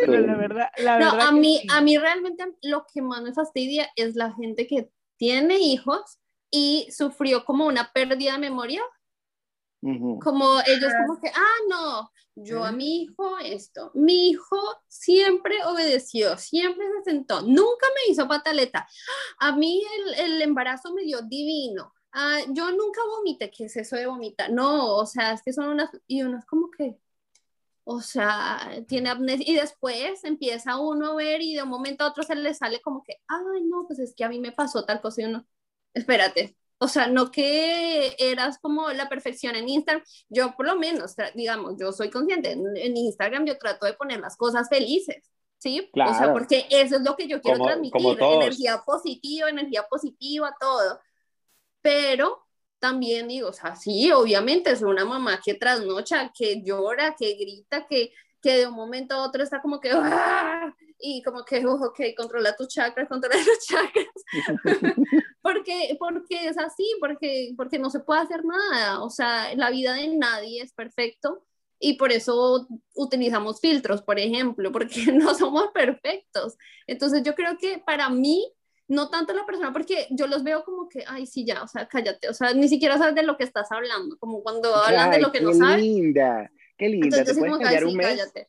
Pero la verdad, la no, verdad a mí, sí. a mí realmente lo que más me fastidia es la gente que tiene hijos y sufrió como una pérdida de memoria, Ujú. como ellos como que, ah, no, yo a mi hijo esto, mi hijo siempre obedeció, siempre se sentó, nunca me hizo pataleta, a mí el, el embarazo me dio divino, ah, yo nunca vomité, ¿qué es eso de vomitar? No, o sea, es que son unas, y uno es como que, o sea, tiene amnesia y después empieza uno a ver y de un momento a otro se le sale como que, ay, no, pues es que a mí me pasó tal cosa y uno, espérate, o sea, no que eras como la perfección en Instagram, yo por lo menos, digamos, yo soy consciente, en, Instagram yo trato de poner las cosas felices, ¿sí? O sea, Claro. porque eso es lo que yo quiero Como- transmitir, como energía positiva, energía positiva, todo, pero también digo, o sea, sí, obviamente es una mamá que trasnocha, que llora, que grita, que, que de un momento a otro está como que, ¡ah! y como que, "Uh, ok, controla tus chakras, controla tus chakras, porque, porque es así, porque, porque no se puede hacer nada, o sea, la vida de nadie es perfecto y por eso utilizamos filtros, por ejemplo, porque no somos perfectos. Entonces yo creo que para mí, no tanto la persona, porque yo los veo como que, ay, sí, ya, o sea, cállate, o sea, ni siquiera sabes de lo que estás hablando, como cuando hablan de Ay, lo que qué no sabes. linda, qué linda. Entonces ¿Te puedes como callar sí, un mes? cállate.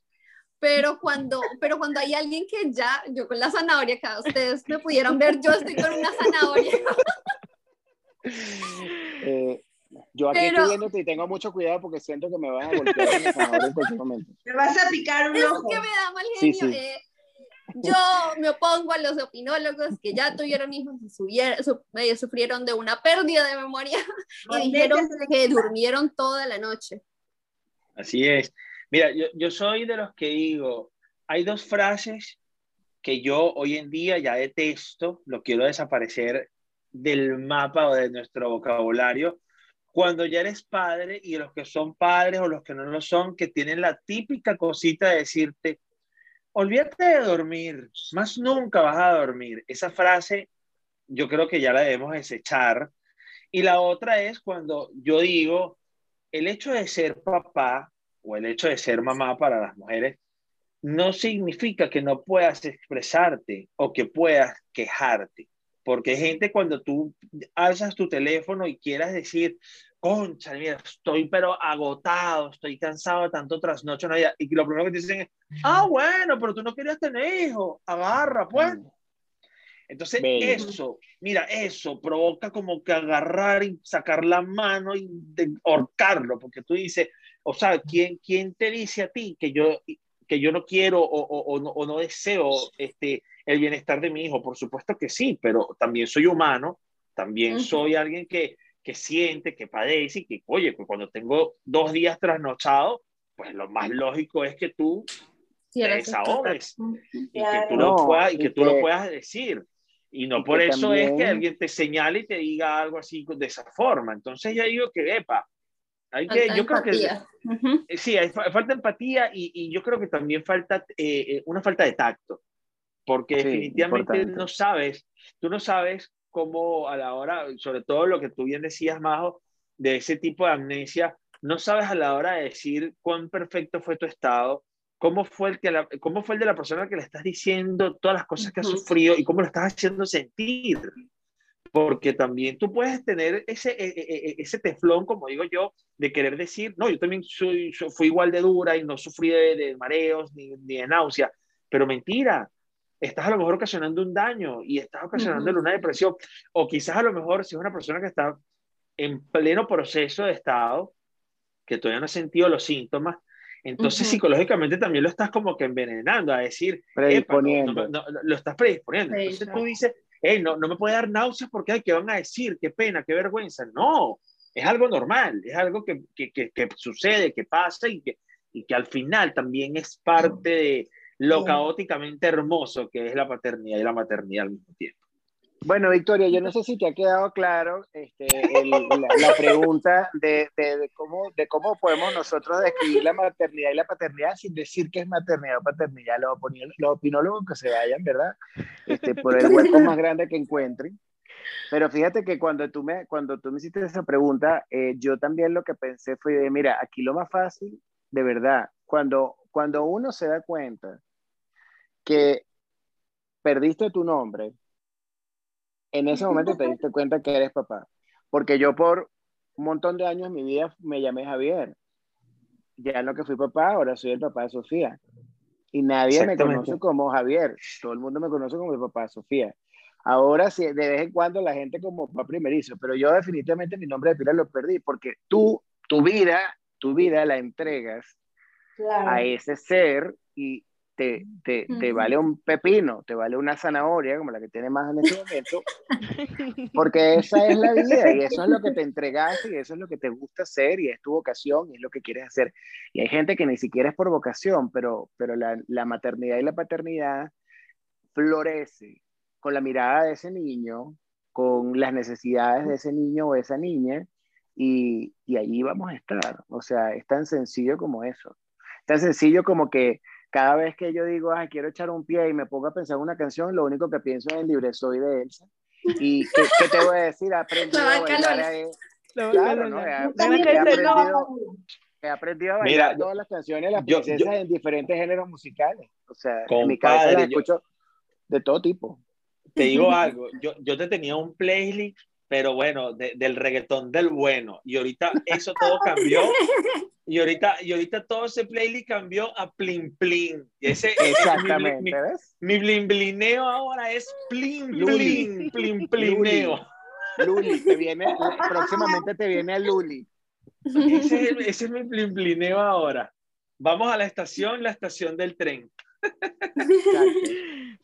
Pero cuando, pero cuando hay alguien que ya, yo con la zanahoria, cada ustedes me pudieran ver, yo estoy con una zanahoria. Eh, yo aquí Pero- estoy viéndote y tengo mucho cuidado porque siento que me van a golpear zanahoria en cualquier momento. Me vas a picar un Es ojo. que me da mal Sí, genio. sí. eh. Yo me opongo a los opinólogos que ya tuvieron hijos y subier- su- eh, sufrieron de una pérdida de memoria y dijeron que durmieron toda la noche. Así es. Mira, yo, yo soy de los que digo, hay dos frases que yo hoy en día ya detesto, lo quiero desaparecer del mapa o de nuestro vocabulario. Cuando ya eres padre y los que son padres o los que no lo son, que tienen la típica cosita de decirte, olvídate de dormir, más nunca vas a dormir. Esa frase yo creo que ya la debemos desechar. Y la otra es cuando yo digo, el hecho de ser papá o el hecho de ser mamá para las mujeres no significa que no puedas expresarte o que puedas quejarte. Porque gente cuando tú alzas tu teléfono y quieras decir, concha, mira, estoy pero agotado, estoy cansado de tanto trasnocho, en vida", y lo primero que te dicen es, ah, bueno, pero tú no querías tener hijos, agarra, pues. Entonces, Bello. eso, mira, eso provoca como que agarrar y sacar la mano y ahorcarlo, porque tú dices, o sea, ¿quién, quién te dice a ti que yo, que yo no quiero o, o- o no, o no deseo este, el bienestar de mi hijo? Por supuesto que sí, pero también soy humano, también Ujú. soy alguien que, que siente, que padece y que, oye, pues cuando tengo dos días trasnochado, pues lo más lógico es que tú te desahogues y que tú, lo, puedas, y que tú lo puedas decir. Y no por eso es que alguien te señale y te diga algo así de esa forma. Entonces ya digo que, epa, hay que, yo creo que eh, sí, hay, falta empatía y, y, yo creo que también falta eh, eh, una falta de tacto, porque definitivamente no sabes, tú no sabes cómo a la hora, sobre todo lo que tú bien decías, Majo, de ese tipo de amnesia, no sabes a la hora de decir cuán perfecto fue tu estado, cómo fue el, que la, cómo fue el de la persona que le estás diciendo todas las cosas que ha sufrido y cómo lo estás haciendo sentir. Porque también tú puedes tener ese, e, e, e, ese teflón, como digo yo, de querer decir, no, yo también soy, fui igual de dura y no sufrí de, mareos ni, ni, de náusea, pero mentira, estás a lo mejor ocasionando un daño y estás ocasionando una depresión, o quizás a lo mejor si es una persona que está en pleno proceso de estado, que todavía no ha sentido los síntomas, entonces, psicológicamente también lo estás como que envenenando, a decir, predisponiendo. lo estás predisponiendo. Entonces tú dices, hey, no, no me puede dar náuseas porque, hay ¿qué van a decir? Qué pena, qué vergüenza. No, es algo normal, es algo que, que, que, que sucede, que pasa y que, y que al final también es parte de lo caóticamente hermoso que es la paternidad y la maternidad al mismo tiempo. Bueno, Victoria, yo no sé si te ha quedado claro este, la, pregunta de, de, cómo, de cómo podemos nosotros describir la maternidad y la paternidad sin decir que es maternidad o paternidad. Los, los opinólogos que se vayan, ¿verdad? Este, por el hueco más grande que encuentren. Pero fíjate que cuando tú me, cuando tú me hiciste esa pregunta, eh, yo también lo que pensé fue de, mira, aquí lo más fácil, de verdad, cuando, cuando uno se da cuenta que perdiste tu nombre, en ese momento te diste cuenta que eres papá. Porque yo por un montón de años en mi vida me llamé Javier. Ya en lo que fui papá, ahora soy el papá de Sofía. Y nadie me conoce como Javier. Todo el mundo me conoce como el papá de Sofía. Ahora sí, de vez en cuando la gente como papá primerizo, pero yo definitivamente mi nombre de pila lo perdí porque tú, tu vida, tu vida la entregas a ese ser y te, te, te, vale un pepino, te vale una zanahoria, como la que tiene más en este momento, porque esa es la vida y eso es lo que te entregaste y eso es lo que te gusta hacer y es tu vocación y es lo que quieres hacer. Y hay gente que ni siquiera es por vocación, pero, pero la, la maternidad y la paternidad florece con la mirada de ese niño, con las necesidades de ese niño o esa niña, y, y allí vamos a estar. O sea, es tan sencillo como eso. Tan sencillo como que cada vez que yo digo, ay, quiero echar un pie y me pongo a pensar en una canción, lo único que pienso es en Libre Soy de Elsa. ¿Y qué, qué te voy a decir? Aprendí a bailar a Claro, ¿no? He, aprendido, he aprendido a bailar todas las canciones de las princesas en diferentes géneros musicales. O sea, en mi cabeza las escucho de todo tipo. Te digo algo, yo, yo te tenía un playlist pero bueno, del reggaetón del bueno. Y ahorita eso todo cambió. Y ahorita, y ahorita todo ese playlist cambió a Plin Plin. ese, Exactamente, mi, ¿ves? Mi Blin Blineo ahora es Plin Plin, Plin Plineo. Luli, te viene, próximamente te viene Luli. Ese es, ese es mi Plin Plineo ahora. Vamos a la estación, la estación del tren.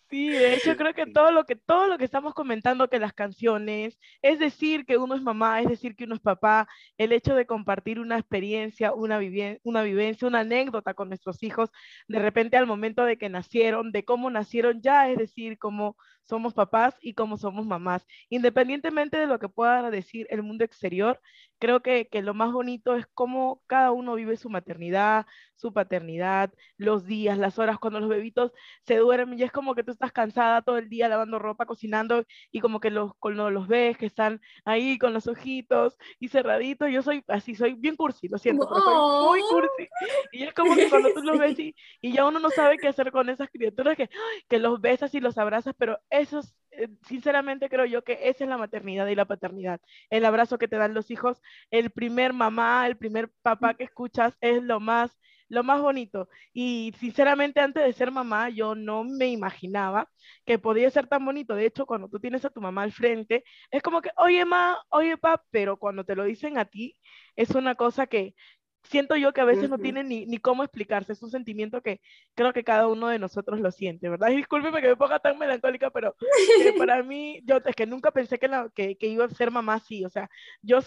Sí, de hecho creo que todo lo que todo lo que estamos comentando que las canciones, es decir que uno es mamá, es decir que uno es papá, el hecho de compartir una experiencia, una, una vivencia, una anécdota con nuestros hijos, de repente al momento de que nacieron, de cómo nacieron ya, es decir, cómo somos papás y cómo somos mamás. Independientemente de lo que pueda decir el mundo exterior, creo que, que lo más bonito es cómo cada uno vive su maternidad, su paternidad, los días, las horas, cuando los bebitos se duermen y es como que tú estás cansada todo el día lavando ropa, cocinando y como que los, cuando los ves que están ahí con los ojitos y cerraditos, yo soy así, soy bien cursi, lo siento, pero soy muy cursi. Y es como que cuando tú los ves y, y ya uno no sabe qué hacer con esas criaturas que, que los besas y los abrazas, pero eso eh, sinceramente creo yo que esa es la maternidad y la paternidad. El abrazo que te dan los hijos, el primer mamá, el primer papá que escuchas es lo más lo más bonito. Y sinceramente antes de ser mamá, yo no me imaginaba que podía ser tan bonito. De hecho, cuando tú tienes a tu mamá al frente, es como que, oye, ma, oye, pa, pero cuando te lo dicen a ti, es una cosa que siento yo que a veces no Ujú. tienen ni, ni cómo explicarse, es un sentimiento que creo que cada uno de nosotros lo siente, ¿verdad? Y discúlpeme que me ponga tan melancólica, pero eh, para mí, yo es que nunca pensé que, la- que, que iba a ser mamá así, o sea, yo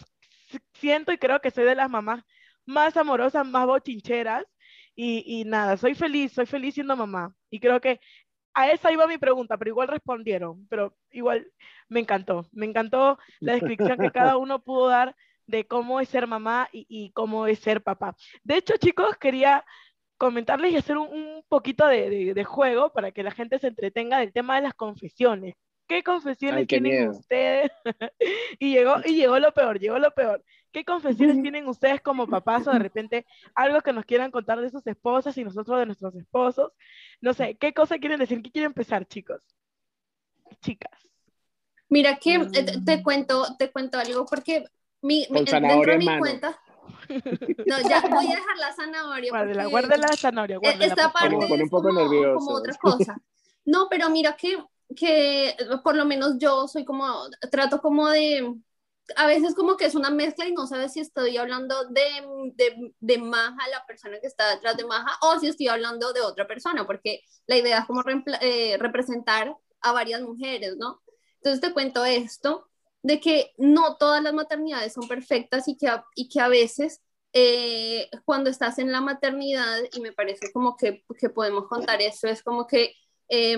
siento y creo que soy de las mamás más amorosas, más bochincheras, y, y nada, soy feliz, soy feliz siendo mamá, y creo que a esa iba mi pregunta, pero igual respondieron, pero igual me encantó, me encantó la descripción que cada uno pudo dar de cómo es ser mamá y, y cómo es ser papá. De hecho, chicos, quería comentarles y hacer un, un poquito de, de- de juego para que la gente se entretenga del tema de las confesiones. ¿Qué confesiones Ay, qué tienen miedo. ustedes? y, llegó, y llegó lo peor, llegó lo peor. ¿Qué confesiones tienen ustedes como papás o de repente algo que nos quieran contar de sus esposas y nosotros de nuestros esposos? No sé, ¿qué cosa quieren decir? ¿Qué quieren empezar, chicos? Chicas. Mira que eh, te, te cuento, te cuento algo porque mi, mi- Con dentro zanahoria de mi mano. cuenta. No, ya voy a dejar la zanahoria. Guárdela, guárdela la zanahoria, e- guárdela, Esta parte. Pone un es poco como, nervioso. como otra cosa. No, pero mira que, que por lo menos yo soy como, trato como de, a veces como que es una mezcla y no sabes si estoy hablando de, de, de Maja, la persona que está detrás de Maja, o si estoy hablando de otra persona, porque la idea es como reempla- eh, representar a varias mujeres, ¿no? Entonces te cuento esto, de que no todas las maternidades son perfectas y que a, y que a veces eh, cuando estás en la maternidad, y me parece como que, que podemos contar eso, es como que eh,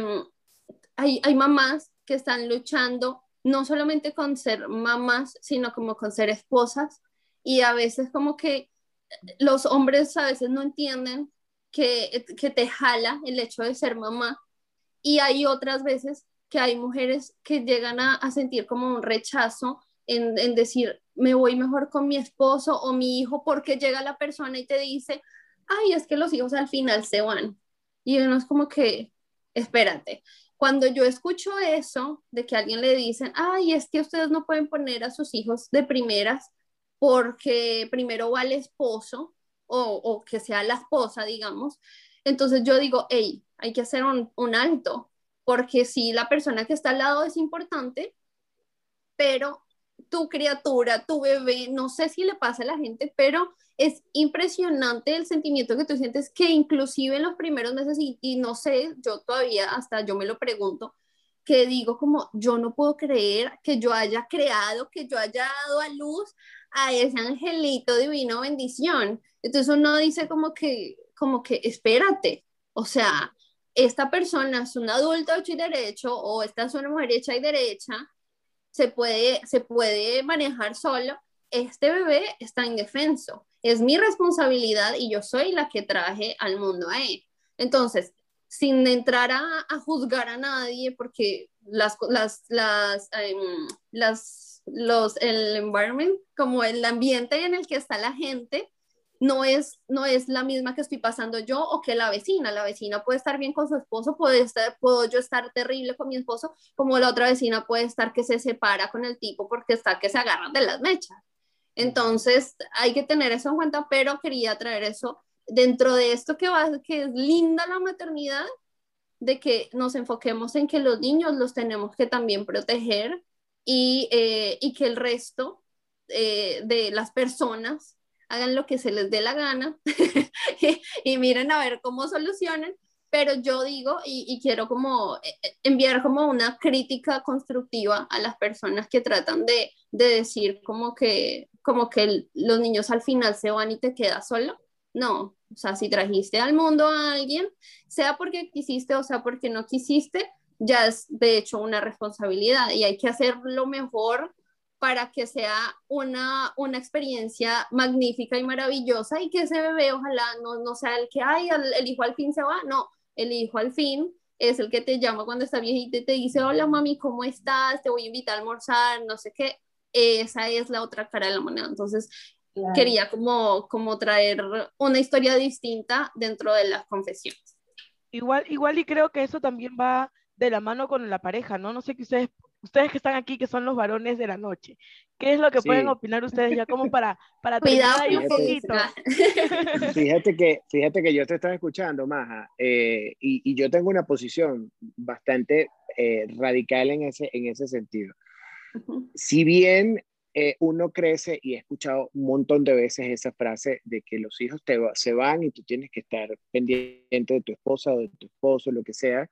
hay, hay mamás que están luchando no solamente con ser mamás, sino como con ser esposas, y a veces como que los hombres a veces no entienden que, que te jala el hecho de ser mamá, y hay otras veces que hay mujeres que llegan a, sentir como un rechazo en, en, decir, me voy mejor con mi esposo o mi hijo, porque llega la persona y te dice, ay, es que los hijos al final se van. Y uno es como que, espérate. Cuando yo escucho eso, de que alguien le dicen, ay, es que ustedes no pueden poner a sus hijos de primeras porque primero va el esposo o, o que sea la esposa, digamos. Entonces yo digo, hey, hay que hacer un, un alto, porque sí, la persona que está al lado es importante, pero tu criatura, tu bebé, no sé si le pasa a la gente, pero es impresionante el sentimiento que tú sientes que inclusive en los primeros meses, y, no sé, yo todavía hasta yo me lo pregunto, que digo como, yo no puedo creer que yo haya creado, que yo haya dado a luz a ese angelito divino bendición. Entonces uno dice como que, como que, espérate, o sea, esta persona es un adulto hecho y derecho o esta es una mujer hecha y derecha, se puede, se puede manejar solo, este bebé está indefenso, es mi responsabilidad y yo soy la que traje al mundo a él. Entonces, sin entrar a, juzgar a nadie, porque las, las, las, um, las, los, el environment, como el ambiente en el que está la gente, no es, no es la misma que estoy pasando yo o que la vecina. La vecina puede estar bien con su esposo, puede estar, puedo yo estar terrible con mi esposo, como la otra vecina puede estar que se separa con el tipo porque está que se agarran de las mechas. Entonces hay que tener eso en cuenta, pero quería traer eso dentro de esto que, va, que es linda la maternidad, de que nos enfoquemos en que los niños los tenemos que también proteger y, eh, y que el resto eh, de las personas hagan lo que se les dé la gana y, y, miren a ver cómo solucionan. Pero yo digo y, y, quiero como eh, enviar como una crítica constructiva a las personas que tratan de, de decir como que, como que los niños al final se van y te quedas solo. No, o sea, si trajiste al mundo a alguien, sea porque quisiste o sea porque no quisiste, ya es de hecho una responsabilidad y hay que hacer lo mejor para que sea una, una experiencia magnífica y maravillosa y que ese bebé ojalá no, no sea el que, ay, el, el, hijo al fin se va, no, el hijo al fin es el que te llama cuando está viejito y te dice, hola mami, ¿cómo estás? Te voy a invitar a almorzar, no sé qué. Esa es la otra cara de la moneda. Entonces, claro. quería como, como traer una historia distinta dentro de las confesiones. Igual, igual y creo que eso también va de la mano con la pareja, ¿no? No sé que ustedes ustedes que están aquí, que son los varones de la noche, ¿qué es lo que sí. pueden opinar ustedes ya como para, para Cuidado ahí un poquito? Fíjate que, fíjate que yo te estaba escuchando, Maja, eh, y, y, yo tengo una posición bastante eh, radical en ese, en ese sentido. Uh -huh. Si bien eh, uno crece y he escuchado un montón de veces esa frase de que los hijos te se van y tú tienes que estar pendiente de tu esposa o de tu esposo, lo que sea.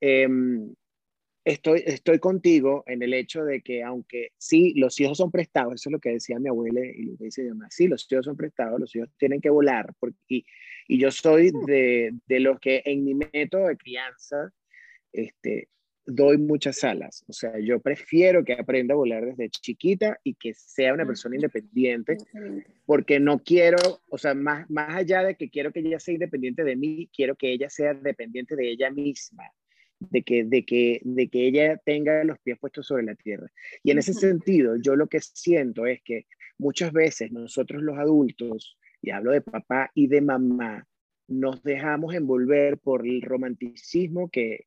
Em, estoy, estoy contigo en el hecho de que aunque sí, los hijos son prestados, eso es lo que decía mi abuela y lo que dice mi mamá, sí, los hijos son prestados, los hijos tienen que volar. Porque, y, y yo soy de, de los que en mi método de crianza, este, doy muchas alas. O sea, yo prefiero que aprenda a volar desde chiquita y que sea una persona independiente, porque no quiero, o sea, más, más allá de que quiero que ella sea independiente de mí, quiero que ella sea dependiente de ella misma, de que, de que, de que ella tenga los pies puestos sobre la tierra. Y en ese sentido, yo lo que siento es que muchas veces nosotros los adultos, y hablo de papá y de mamá, nos dejamos envolver por el romanticismo que,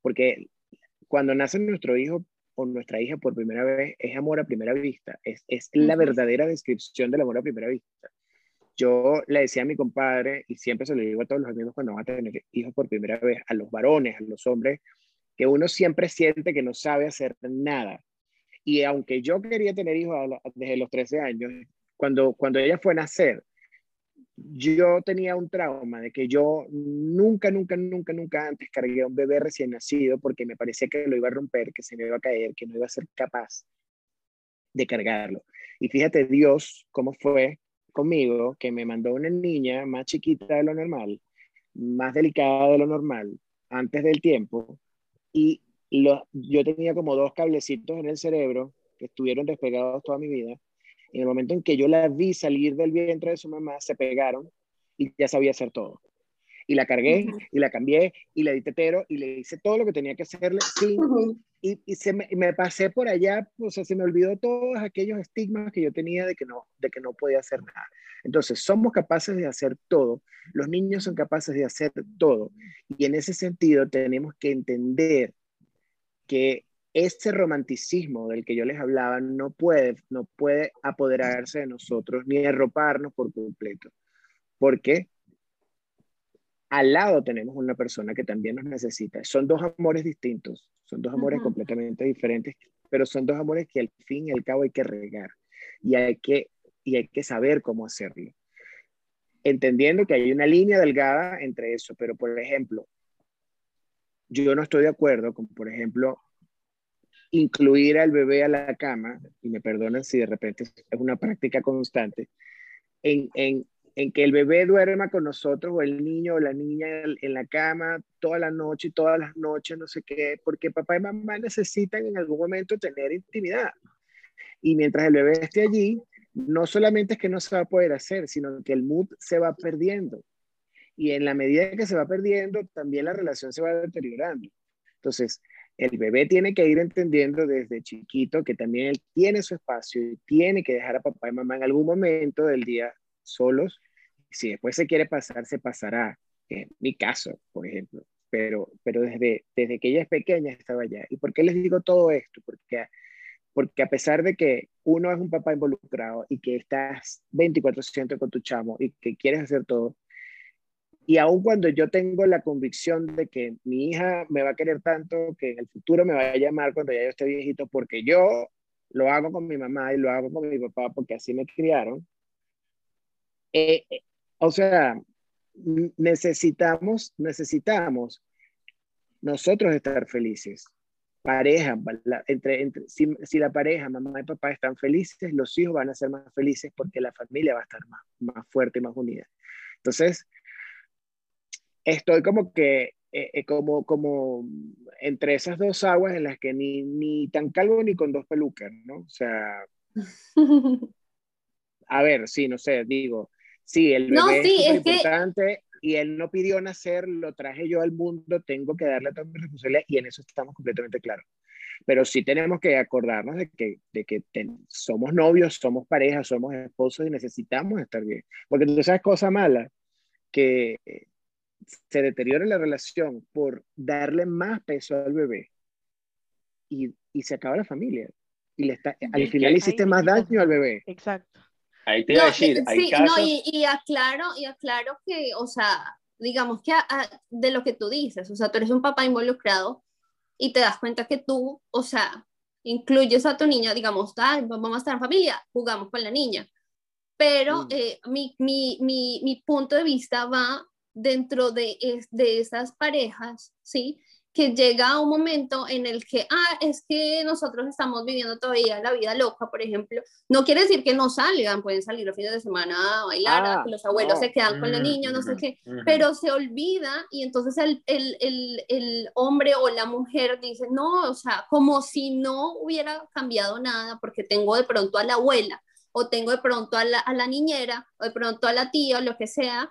porque cuando nace nuestro hijo o nuestra hija por primera vez, es amor a primera vista, es, es la verdadera descripción del amor a primera vista. Yo le decía a mi compadre, y siempre se lo digo a todos los amigos cuando van a tener hijos por primera vez, a los varones, a los hombres, que uno siempre siente que no sabe hacer nada. Y aunque yo quería tener hijos desde los 13 años, cuando, cuando ella fue a nacer, yo tenía un trauma de que yo nunca, nunca, nunca, nunca antes cargué a un bebé recién nacido porque me parecía que lo iba a romper, que se me iba a caer, que no iba a ser capaz de cargarlo. Y fíjate Dios cómo fue conmigo, que me mandó una niña más chiquita de lo normal, más delicada de lo normal, antes del tiempo, y yo tenía como dos cablecitos en el cerebro que estuvieron despegados toda mi vida, en el momento en que yo la vi salir del vientre de su mamá, se pegaron y ya sabía hacer todo. Y la cargué, y la cambié, y le di tetero, y le hice todo lo que tenía que hacerle, sí, y, y, se me, me, pasé por allá, o sea, se me olvidó todos aquellos estigmas que yo tenía de que, no, de que no podía hacer nada. Entonces, somos capaces de hacer todo, los niños son capaces de hacer todo, y en ese sentido tenemos que entender que ese romanticismo del que yo les hablaba no puede, no puede apoderarse de nosotros ni arroparnos por completo. Porque al lado tenemos una persona que también nos necesita. Son dos amores distintos, son dos amores completamente diferentes, pero son dos amores que al fin y al cabo hay que regar y hay que, y hay que saber cómo hacerlo. Entendiendo que hay una línea delgada entre eso, pero por ejemplo, yo no estoy de acuerdo con, por ejemplo, incluir al bebé a la cama, y me perdonan si de repente es una práctica constante, en, en, en, que el bebé duerma con nosotros o el niño o la niña en la cama toda la noche y todas las noches, no sé qué, porque papá y mamá necesitan en algún momento tener intimidad. Y mientras el bebé esté allí, no solamente es que no se va a poder hacer, sino que el mood se va perdiendo. Y en la medida que se va perdiendo, también la relación se va deteriorando. Entonces, el bebé tiene que ir entendiendo desde chiquito que también él tiene su espacio y tiene que dejar a papá y mamá en algún momento del día solos. Si después se quiere pasar, se pasará. En mi caso, por ejemplo. Pero, pero desde, desde que ella es pequeña estaba allá. ¿Y por qué les digo todo esto? Porque, porque a pesar de que uno es un papá involucrado y que estás 24/7 con tu chamo y que quieres hacer todo, y aun cuando yo tengo la convicción de que mi hija me va a querer tanto, que en el futuro me va a llamar cuando ya yo esté viejito, porque yo lo hago con mi mamá y lo hago con mi papá, porque así me criaron. Eh, eh, o sea, necesitamos, necesitamos nosotros estar felices. Pareja, entre, entre, si, si, la pareja, mamá y papá están felices, los hijos van a ser más felices porque la familia va a estar más, más fuerte y más unida. Entonces, estoy como que, eh, eh, como, como entre esas dos aguas en las que ni, ni tan calvo ni con dos pelucas, ¿no? O sea, a ver, sí, no sé, digo, sí, el bebé es, importante y él no pidió nacer, lo traje yo al mundo, tengo que darle toda mi responsabilidad y en eso estamos completamente claros. Pero sí tenemos que acordarnos de que, de que somos novios, somos pareja, somos esposos y necesitamos estar bien. Porque tú sabes cosa mala, que se deteriora la relación por darle más peso al bebé y, y se acaba la familia. Y le está, al final hiciste más daño al bebé. Exacto. Ahí te iba a decir, hay sí, casos... no, y, y, aclaro, y aclaro que, o sea, digamos que a, a, de lo que tú dices, o sea, tú eres un papá involucrado y te das cuenta que tú, o sea, incluyes a tu niña, digamos, vamos a estar en familia, jugamos con la niña. Pero Mm. eh, mi, mi, mi, mi punto de vista va dentro de, es- de esas parejas, ¿sí? Que llega un momento en el que, ah, es que nosotros estamos viviendo todavía la vida loca, por ejemplo. No quiere decir que no salgan, pueden salir los fines de semana a bailar, a Ah, que los abuelos no. se quedan con los Mm, niños, no sé ujú, qué ujú. pero se olvida y entonces el, el, el, el hombre o la mujer dice, no, o sea, como si no hubiera cambiado nada porque tengo de pronto a la abuela o tengo de pronto a la, a la niñera o de pronto a la tía o lo que sea.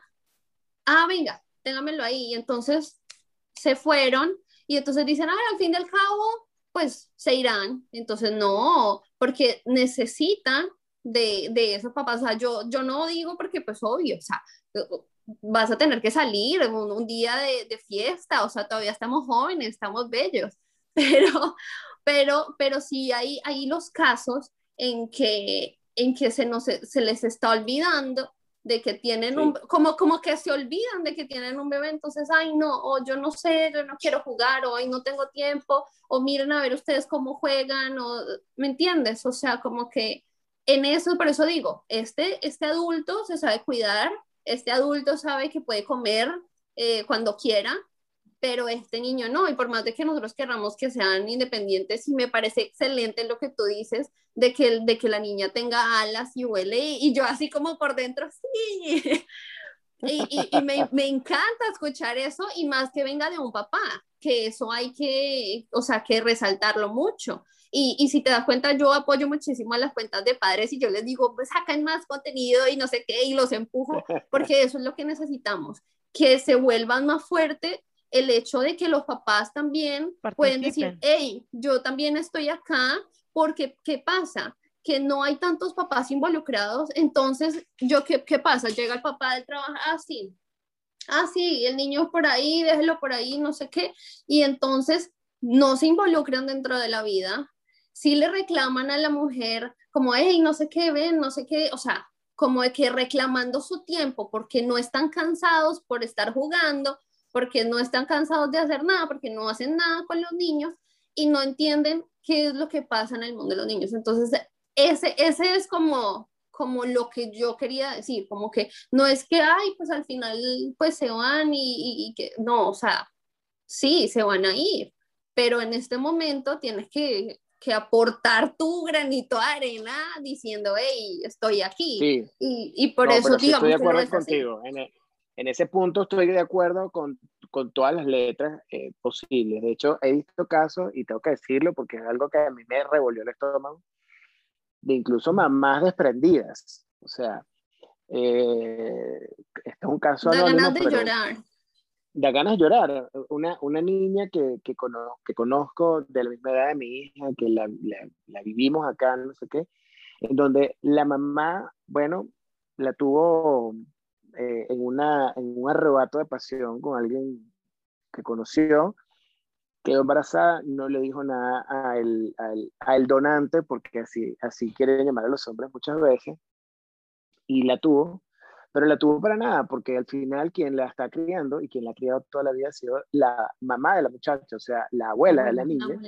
Ah, venga, téngamelo ahí. Y entonces se fueron y entonces dicen, ah, al fin del cabo, pues se irán. Entonces no, porque necesitan de, de esos papás. O sea, yo, yo no digo porque pues obvio, o sea, vas a tener que salir un, un día de, de, fiesta, o sea, todavía estamos jóvenes, estamos bellos, pero, pero, pero sí hay, hay los casos en que, en que se, nos, se les está olvidando de que tienen sí. un, como, como que se olvidan de que tienen un bebé, entonces, ay, no, o yo no sé, yo no quiero jugar, o ay, no tengo tiempo, o miren a ver ustedes cómo juegan, o, ¿me entiendes? O sea, como que en eso, por eso digo, este, este adulto se sabe cuidar, este adulto sabe que puede comer eh, cuando quiera, pero este niño no, y por más de que nosotros queramos que sean independientes, y me parece excelente lo que tú dices, de que, de que la niña tenga alas y huele, y, yo así como por dentro, sí, y, me, encanta escuchar eso, y más que venga de un papá, que eso hay que, o sea, que resaltarlo mucho. Y, y, si te das cuenta, yo apoyo muchísimo a las cuentas de padres y yo les digo, pues sacan más contenido y no sé qué, y los empujo, porque eso es lo que necesitamos, que se vuelvan más fuerte el hecho de que los papás también Participen. pueden decir, hey, yo también estoy acá, porque ¿qué pasa? Que no hay tantos papás involucrados, entonces, yo ¿qué, qué pasa? Llega el papá del trabajo, ah, sí, ah, sí, el niño por ahí, déjelo por ahí, no sé qué, y entonces no se involucran dentro de la vida, sí le reclaman a la mujer como, hey, no sé qué, ven, no sé qué, o sea, como de que reclamando su tiempo porque no están cansados por estar jugando, porque no están cansados de hacer nada, porque no hacen nada con los niños y no entienden qué es lo que pasa en el mundo de los niños. Entonces, ese, ese es como, como lo que yo quería decir, como que no es que, ay, pues al final pues se van y, y, y que, no, o sea, sí, se van a ir, pero en este momento tienes que que aportar tu granito de arena diciendo, hey, estoy aquí. Sí. Y, y, por no, eso, pero sí digamos, estoy de acuerdo contigo. En, el, en, ese punto estoy de acuerdo con, con todas las letras eh, posibles. De hecho, he visto casos, y tengo que decirlo porque es algo que a mí me revolvió el estómago, de incluso mamás desprendidas. O sea, eh, este es un caso da anónimo, ganas de llorar. Da ganas de llorar. Una, una niña que, que, conozco, que conozco de la misma edad de mi hija, que la, la, la, vivimos acá, no sé qué, en donde la mamá, bueno, la tuvo eh, en, una, en un arrebato de pasión con alguien que conoció, quedó embarazada, no le dijo nada al, al, al donante, porque así, así quieren llamar a los hombres muchas veces, y la tuvo, pero la tuvo para nada, porque al final quien la está criando y quien la ha criado toda la vida ha sido la mamá de la muchacha, o sea, la abuela de la niña.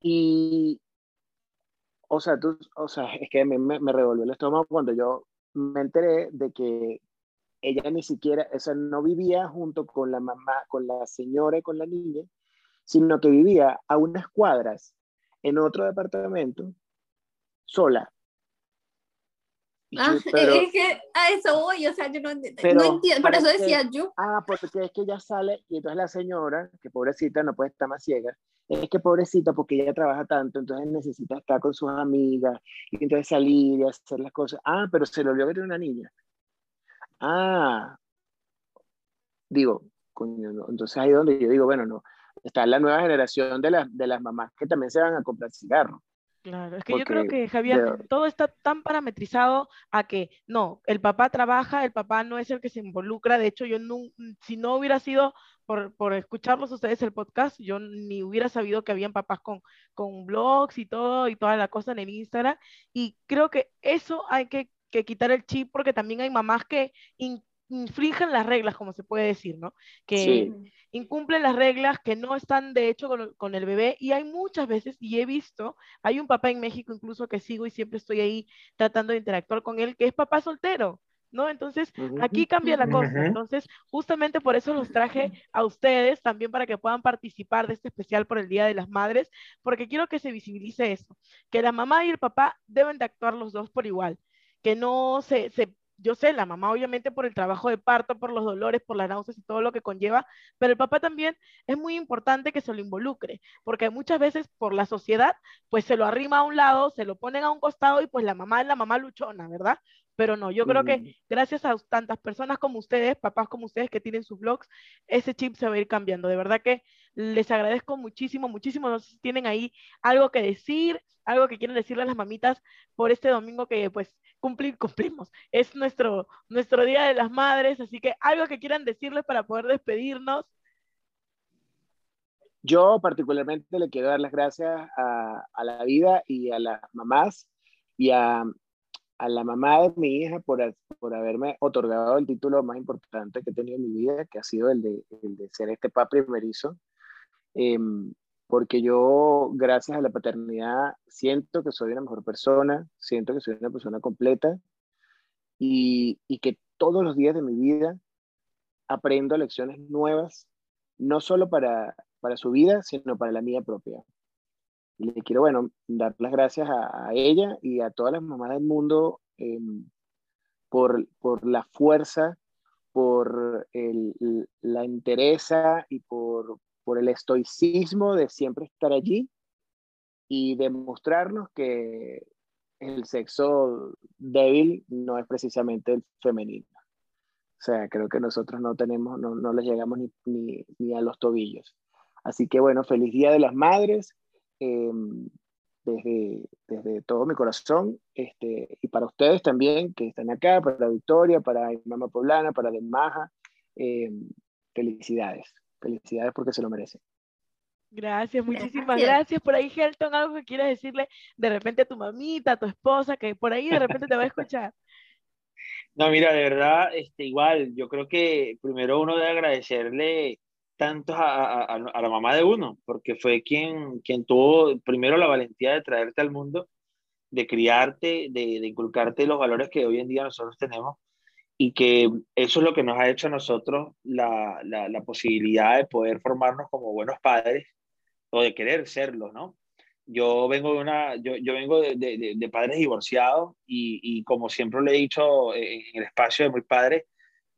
Y, o sea, tú, o sea, es que me, me, me revolvió el estómago cuando yo me enteré de que ella ni siquiera, o sea, no vivía junto con la mamá, con la señora y con la niña, sino que vivía a unas cuadras en otro departamento sola. Ah, pero, es que a eso voy, o sea, yo no, pero, no entiendo, por eso decía yo. Ah, porque es que ella sale y entonces la señora, que pobrecita no puede estar más ciega, es que pobrecita porque ella trabaja tanto, entonces necesita estar con sus amigas y entonces salir y hacer las cosas. Ah, pero se le olvidó que tiene una niña. Ah, digo, coño, no. entonces ahí donde yo digo, bueno, no, está la nueva generación de, la, de las mamás que también se van a comprar cigarros. Claro, es que Porque yo creo que, Javier, todo está tan parametrizado a que no, el papá trabaja, el papá no es el que se involucra. De hecho, yo no, si no hubiera sido por, por escucharlos ustedes el podcast, yo ni hubiera sabido que habían papás con, con blogs y todo, y toda la cosa en el Instagram. Y creo que eso hay que, que quitar el chip porque también hay mamás que in, infringen las reglas, como se puede decir, ¿no? Que incumplen las reglas, que no están de hecho con, con, el bebé. Y hay muchas veces, y he visto, hay un papá en México incluso que sigo y siempre estoy ahí tratando de interactuar con él, que es papá soltero. ¿no? Entonces, aquí cambia la cosa. Entonces, justamente por eso los traje a ustedes también para que puedan participar de este especial por el Día de las Madres, porque quiero que se visibilice eso, que la mamá y el papá deben de actuar los dos por igual, que no se, se yo sé, la mamá obviamente por el trabajo de parto, por los dolores, por las náuseas y todo lo que conlleva, pero el papá también es muy importante que se lo involucre, porque muchas veces por la sociedad, pues se lo arrima a un lado, se lo ponen a un costado y pues la mamá es la mamá luchona, ¿verdad? Pero no, yo creo que gracias a tantas personas como ustedes, papás como ustedes que tienen sus blogs, ese chip se va a ir cambiando. De verdad que les agradezco muchísimo, muchísimo. No sé si tienen ahí algo que decir, algo que quieren decirle a las mamitas por este domingo que pues cumplimos. Es nuestro, nuestro Día de las Madres, así que algo que quieran decirles para poder despedirnos. Yo particularmente le quiero dar las gracias a, a la vida y a las mamás y a, a la mamá de mi hija por, por haberme otorgado el título más importante que he tenido en mi vida, que ha sido el de, el de ser este papá primerizo. Em, porque yo, gracias a la paternidad, siento que soy una mejor persona, siento que soy una persona completa y, y que todos los días de mi vida aprendo lecciones nuevas, no solo para, para su vida, sino para la mía propia. Y le quiero, bueno, dar las gracias a, ella y a todas las mamás del mundo em, por, por la fuerza, por el, la entereza y por, por el estoicismo de siempre estar allí y demostrarnos que el sexo débil no es precisamente el femenino. O sea, creo que nosotros no tenemos, no, no les llegamos ni, ni, ni, a los tobillos. Así que bueno, feliz Día de las Madres em, desde, desde todo mi corazón este, y para ustedes también que están acá, para Victoria, para Mama Poblana, para Demaja, eh, felicidades. Felicidades porque se lo merecen. Gracias, muchísimas gracias. Por ahí, Helton, algo que quieras decirle de repente a tu mamita, a tu esposa, que por ahí de repente te va a escuchar. No, mira, de verdad, este, igual, yo creo que primero uno debe agradecerle tanto a, a, a, la mamá de uno, porque fue quien, quien tuvo primero la valentía de traerte al mundo, de criarte, de, de inculcarte los valores que hoy en día nosotros tenemos y que eso es lo que nos ha hecho a nosotros la, la, posibilidad de poder formarnos como buenos padres o de querer serlo, ¿no? Yo vengo de, una, yo, yo vengo de, de, de padres divorciados y, y, como siempre le he dicho en el espacio de mi padre,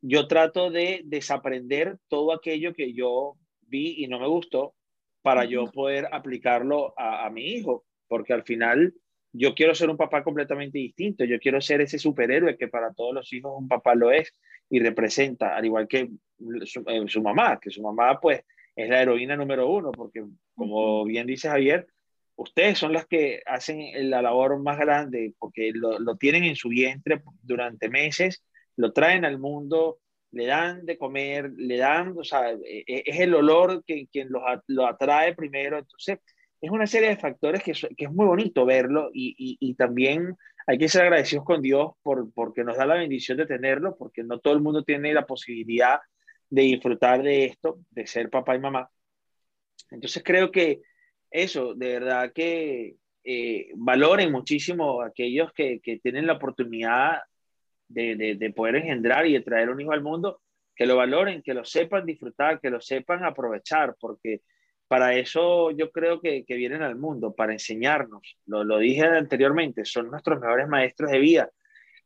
yo trato de desaprender todo aquello que yo vi y no me gustó para yo poder aplicarlo a, a mi hijo, porque al final yo quiero ser un papá completamente distinto, yo quiero ser ese superhéroe que para todos los hijos un papá lo es y representa, al igual que su, eh, su mamá, que su mamá pues es la heroína número uno, porque como bien dice Javier, ustedes son las que hacen la labor más grande, porque lo, lo tienen en su vientre durante meses, lo traen al mundo, le dan de comer, le dan, o sea, e, e, es el olor que quien lo, lo atrae primero, entonces es una serie de factores que, es muy bonito verlo y, y, y, también hay que ser agradecidos con Dios por, porque nos da la bendición de tenerlo, porque no todo el mundo tiene la posibilidad de disfrutar de esto, de ser papá y mamá. Entonces creo que eso, de verdad que eh, valoren muchísimo aquellos que, que, tienen la oportunidad de, de, de poder engendrar y de traer un hijo al mundo, que lo valoren, que lo sepan disfrutar, que lo sepan aprovechar, porque para eso yo creo que, vienen al mundo, para enseñarnos. Lo, dije anteriormente, son nuestros mejores maestros de vida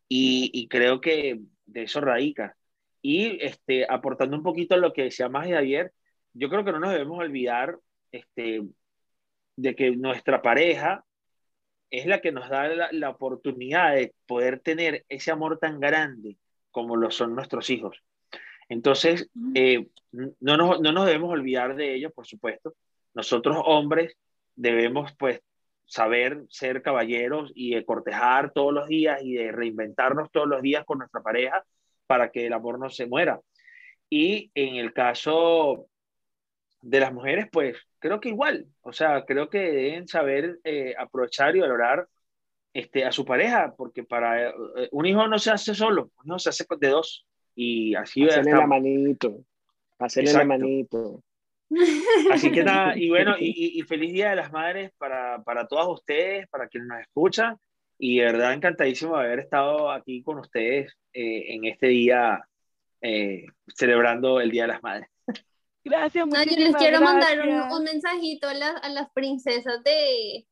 y, creo que de eso radica. Y este, aportando un poquito a lo que decía más de ayer, yo creo que no nos debemos olvidar este, de que nuestra pareja es la que nos da la oportunidad de poder tener ese amor tan grande como lo son nuestros hijos. Entonces, eh, no, nos, no nos debemos olvidar de ellos, por supuesto. Nosotros hombres debemos, pues, saber ser caballeros y de cortejar todos los días y de reinventarnos todos los días con nuestra pareja para que el amor no se muera. Y en el caso de las mujeres, pues creo que igual, o sea, creo que deben saber eh, aprovechar y valorar este, a su pareja, porque para eh, un hijo no se hace solo, un hijo se hace de dos y así Hacerle la manito. Hacerle la manito. Así que nada, y bueno, y, y- feliz Día de las Madres para, para todas ustedes, para quienes nos escuchan, y de verdad encantadísimo de haber estado aquí con ustedes eh, en este día eh, celebrando el Día de las Madres. Gracias, No, yo les quiero mandar un, gracias. un mensajito a, las- a las princesas de,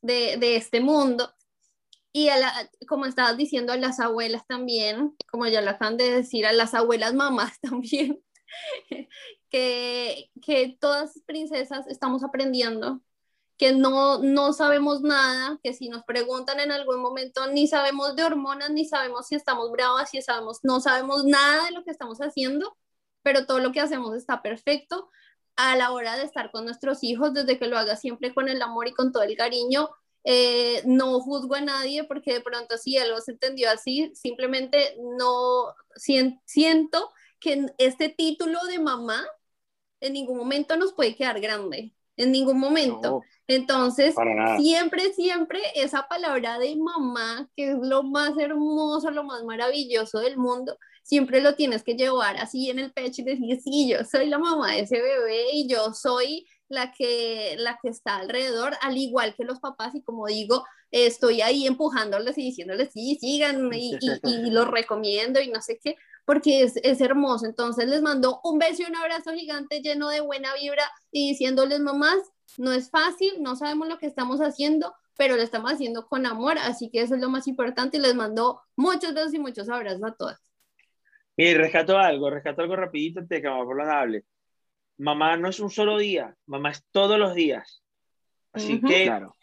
de, de este mundo y a la, como estabas diciendo, a las abuelas también, como ya lo acaban de decir, a las abuelas mamás también, que, que todas princesas estamos aprendiendo, que no, no sabemos nada, que si nos preguntan en algún momento ni sabemos de hormonas, ni sabemos si estamos bravas, si sabemos, no sabemos nada de lo que estamos haciendo, pero todo lo que hacemos está perfecto a la hora de estar con nuestros hijos, desde que lo haga siempre con el amor y con todo el cariño. Eh, no juzgo a nadie porque de pronto si algo se entendió así, simplemente no sien- siento que este título de mamá en ningún momento nos puede quedar grande, en ningún momento. No, Entonces, siempre, siempre esa palabra de mamá, que es lo más hermoso, lo más maravilloso del mundo, siempre lo tienes que llevar así en el pecho y decir, sí, yo soy la mamá de ese bebé y yo soy la que, la que está alrededor, al igual que los papás, y como digo, estoy ahí empujándoles y diciéndoles, sí, sigan, y, y, y los recomiendo y no sé qué, porque es, es hermoso. Entonces les mando un beso y un abrazo gigante lleno de buena vibra y diciéndoles, mamás, no es fácil, no sabemos lo que estamos haciendo, pero lo estamos haciendo con amor, así que eso es lo más importante y les mando muchos besos y muchos abrazos a todas. Y rescato algo, rescato algo rapidito antes de que Paula hable. Mamá no es un solo día, mamá es todos los días. Así que claro.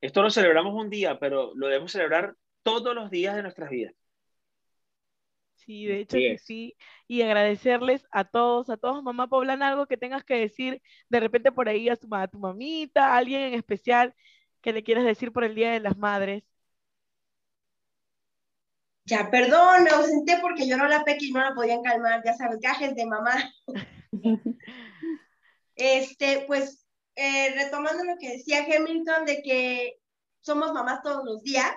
esto lo celebramos un día, pero lo debemos celebrar todos los días de nuestras vidas. Sí, de hecho que es. sí. Y agradecerles a todos, a todos, mamá poblana, algo que tengas que decir de repente por ahí a tu, a tu mamita, a alguien en especial que le quieras decir por el Día de las Madres. Ya, perdón, me ausenté porque lloró la Peque y no la podían calmar, ya sabes, gajes de mamá. Este, pues, eh, retomando lo que decía Hamilton de que somos mamás todos los días,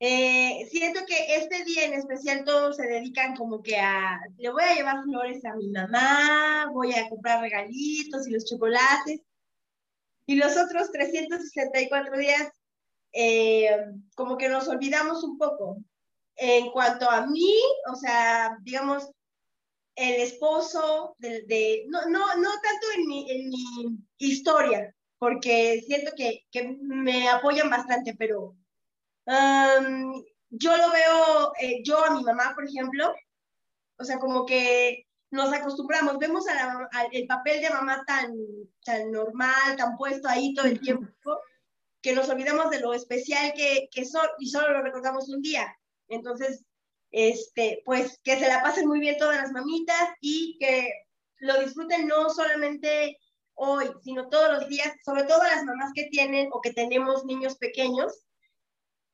eh, siento que este día en especial todos se dedican como que a, le voy a llevar flores a mi mamá, voy a comprar regalitos y los chocolates, y los otros 364 días eh, como que nos olvidamos un poco. En cuanto a mí, o sea, digamos, el esposo de, de- no, no, no tanto en mi, en mi historia, porque siento que, que me apoyan bastante, pero um, yo lo veo, eh, yo a mi mamá, por ejemplo, o sea, como que nos acostumbramos, vemos a la- al- el papel de mamá tan, tan normal, tan puesto ahí todo el tiempo, que nos olvidamos de lo especial que, que son y solo lo recordamos un día. Entonces, este, pues que se la pasen muy bien todas las mamitas y que lo disfruten no solamente hoy, sino todos los días, sobre todo las mamás que tienen o que tenemos niños pequeños.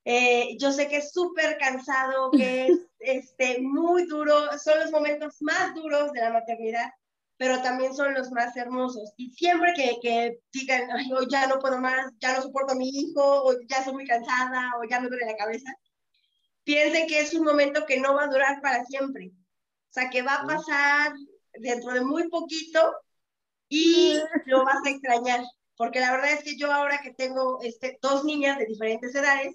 Eh, yo sé que es súper cansado, que es este, muy duro, son los momentos más duros de la maternidad, pero también son los más hermosos. Y siempre que, que digan, Ay, hoy ya no puedo más, ya no soporto a mi hijo, o ya estoy muy cansada, o ya me duele la cabeza, piensen que es un momento que no va a durar para siempre. O sea, que va a pasar dentro de muy poquito y lo vas a extrañar. Porque la verdad es que yo ahora que tengo este, dos niñas de diferentes edades,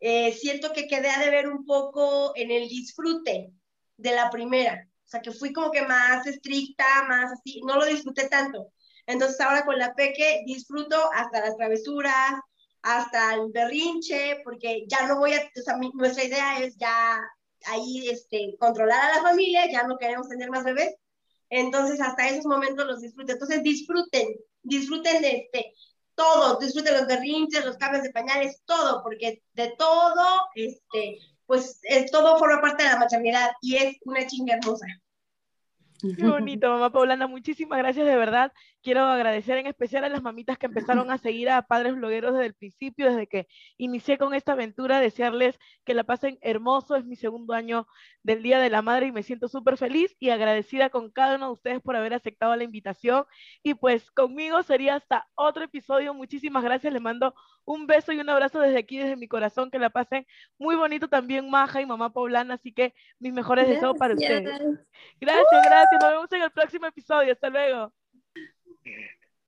eh, siento que quedé a deber un poco en el disfrute de la primera. O sea, que fui como que más estricta, más así, no lo disfruté tanto. Entonces ahora con la peque disfruto hasta las travesuras, hasta el berrinche, porque ya no voy a, o mi- nuestra idea es ya ahí este, controlar a la familia, ya no queremos tener más bebés. Entonces hasta esos momentos los disfruto. Entonces disfruten, disfruten de este, todo, disfruten los berrinches, los cambios de pañales, todo, porque de todo, este, pues es, todo forma parte de la maternidad y es una chinga hermosa. Qué bonito, mamá Paulana. Muchísimas gracias de verdad. Quiero agradecer en especial a las mamitas que empezaron a seguir a Padres Blogueros desde el principio, desde que inicié con esta aventura. Desearles que la pasen hermoso. Es mi segundo año del Día de la Madre y me siento súper feliz y agradecida con cada uno de ustedes por haber aceptado la invitación. Y pues conmigo sería hasta otro episodio. Muchísimas gracias. Les mando un beso y un abrazo desde aquí, desde mi corazón. Que la pasen muy bonito también, Maja y mamá Paulana. Así que mis mejores deseos para ustedes. Gracias, gracias. Nos vemos en el próximo episodio. Hasta luego. Yeah.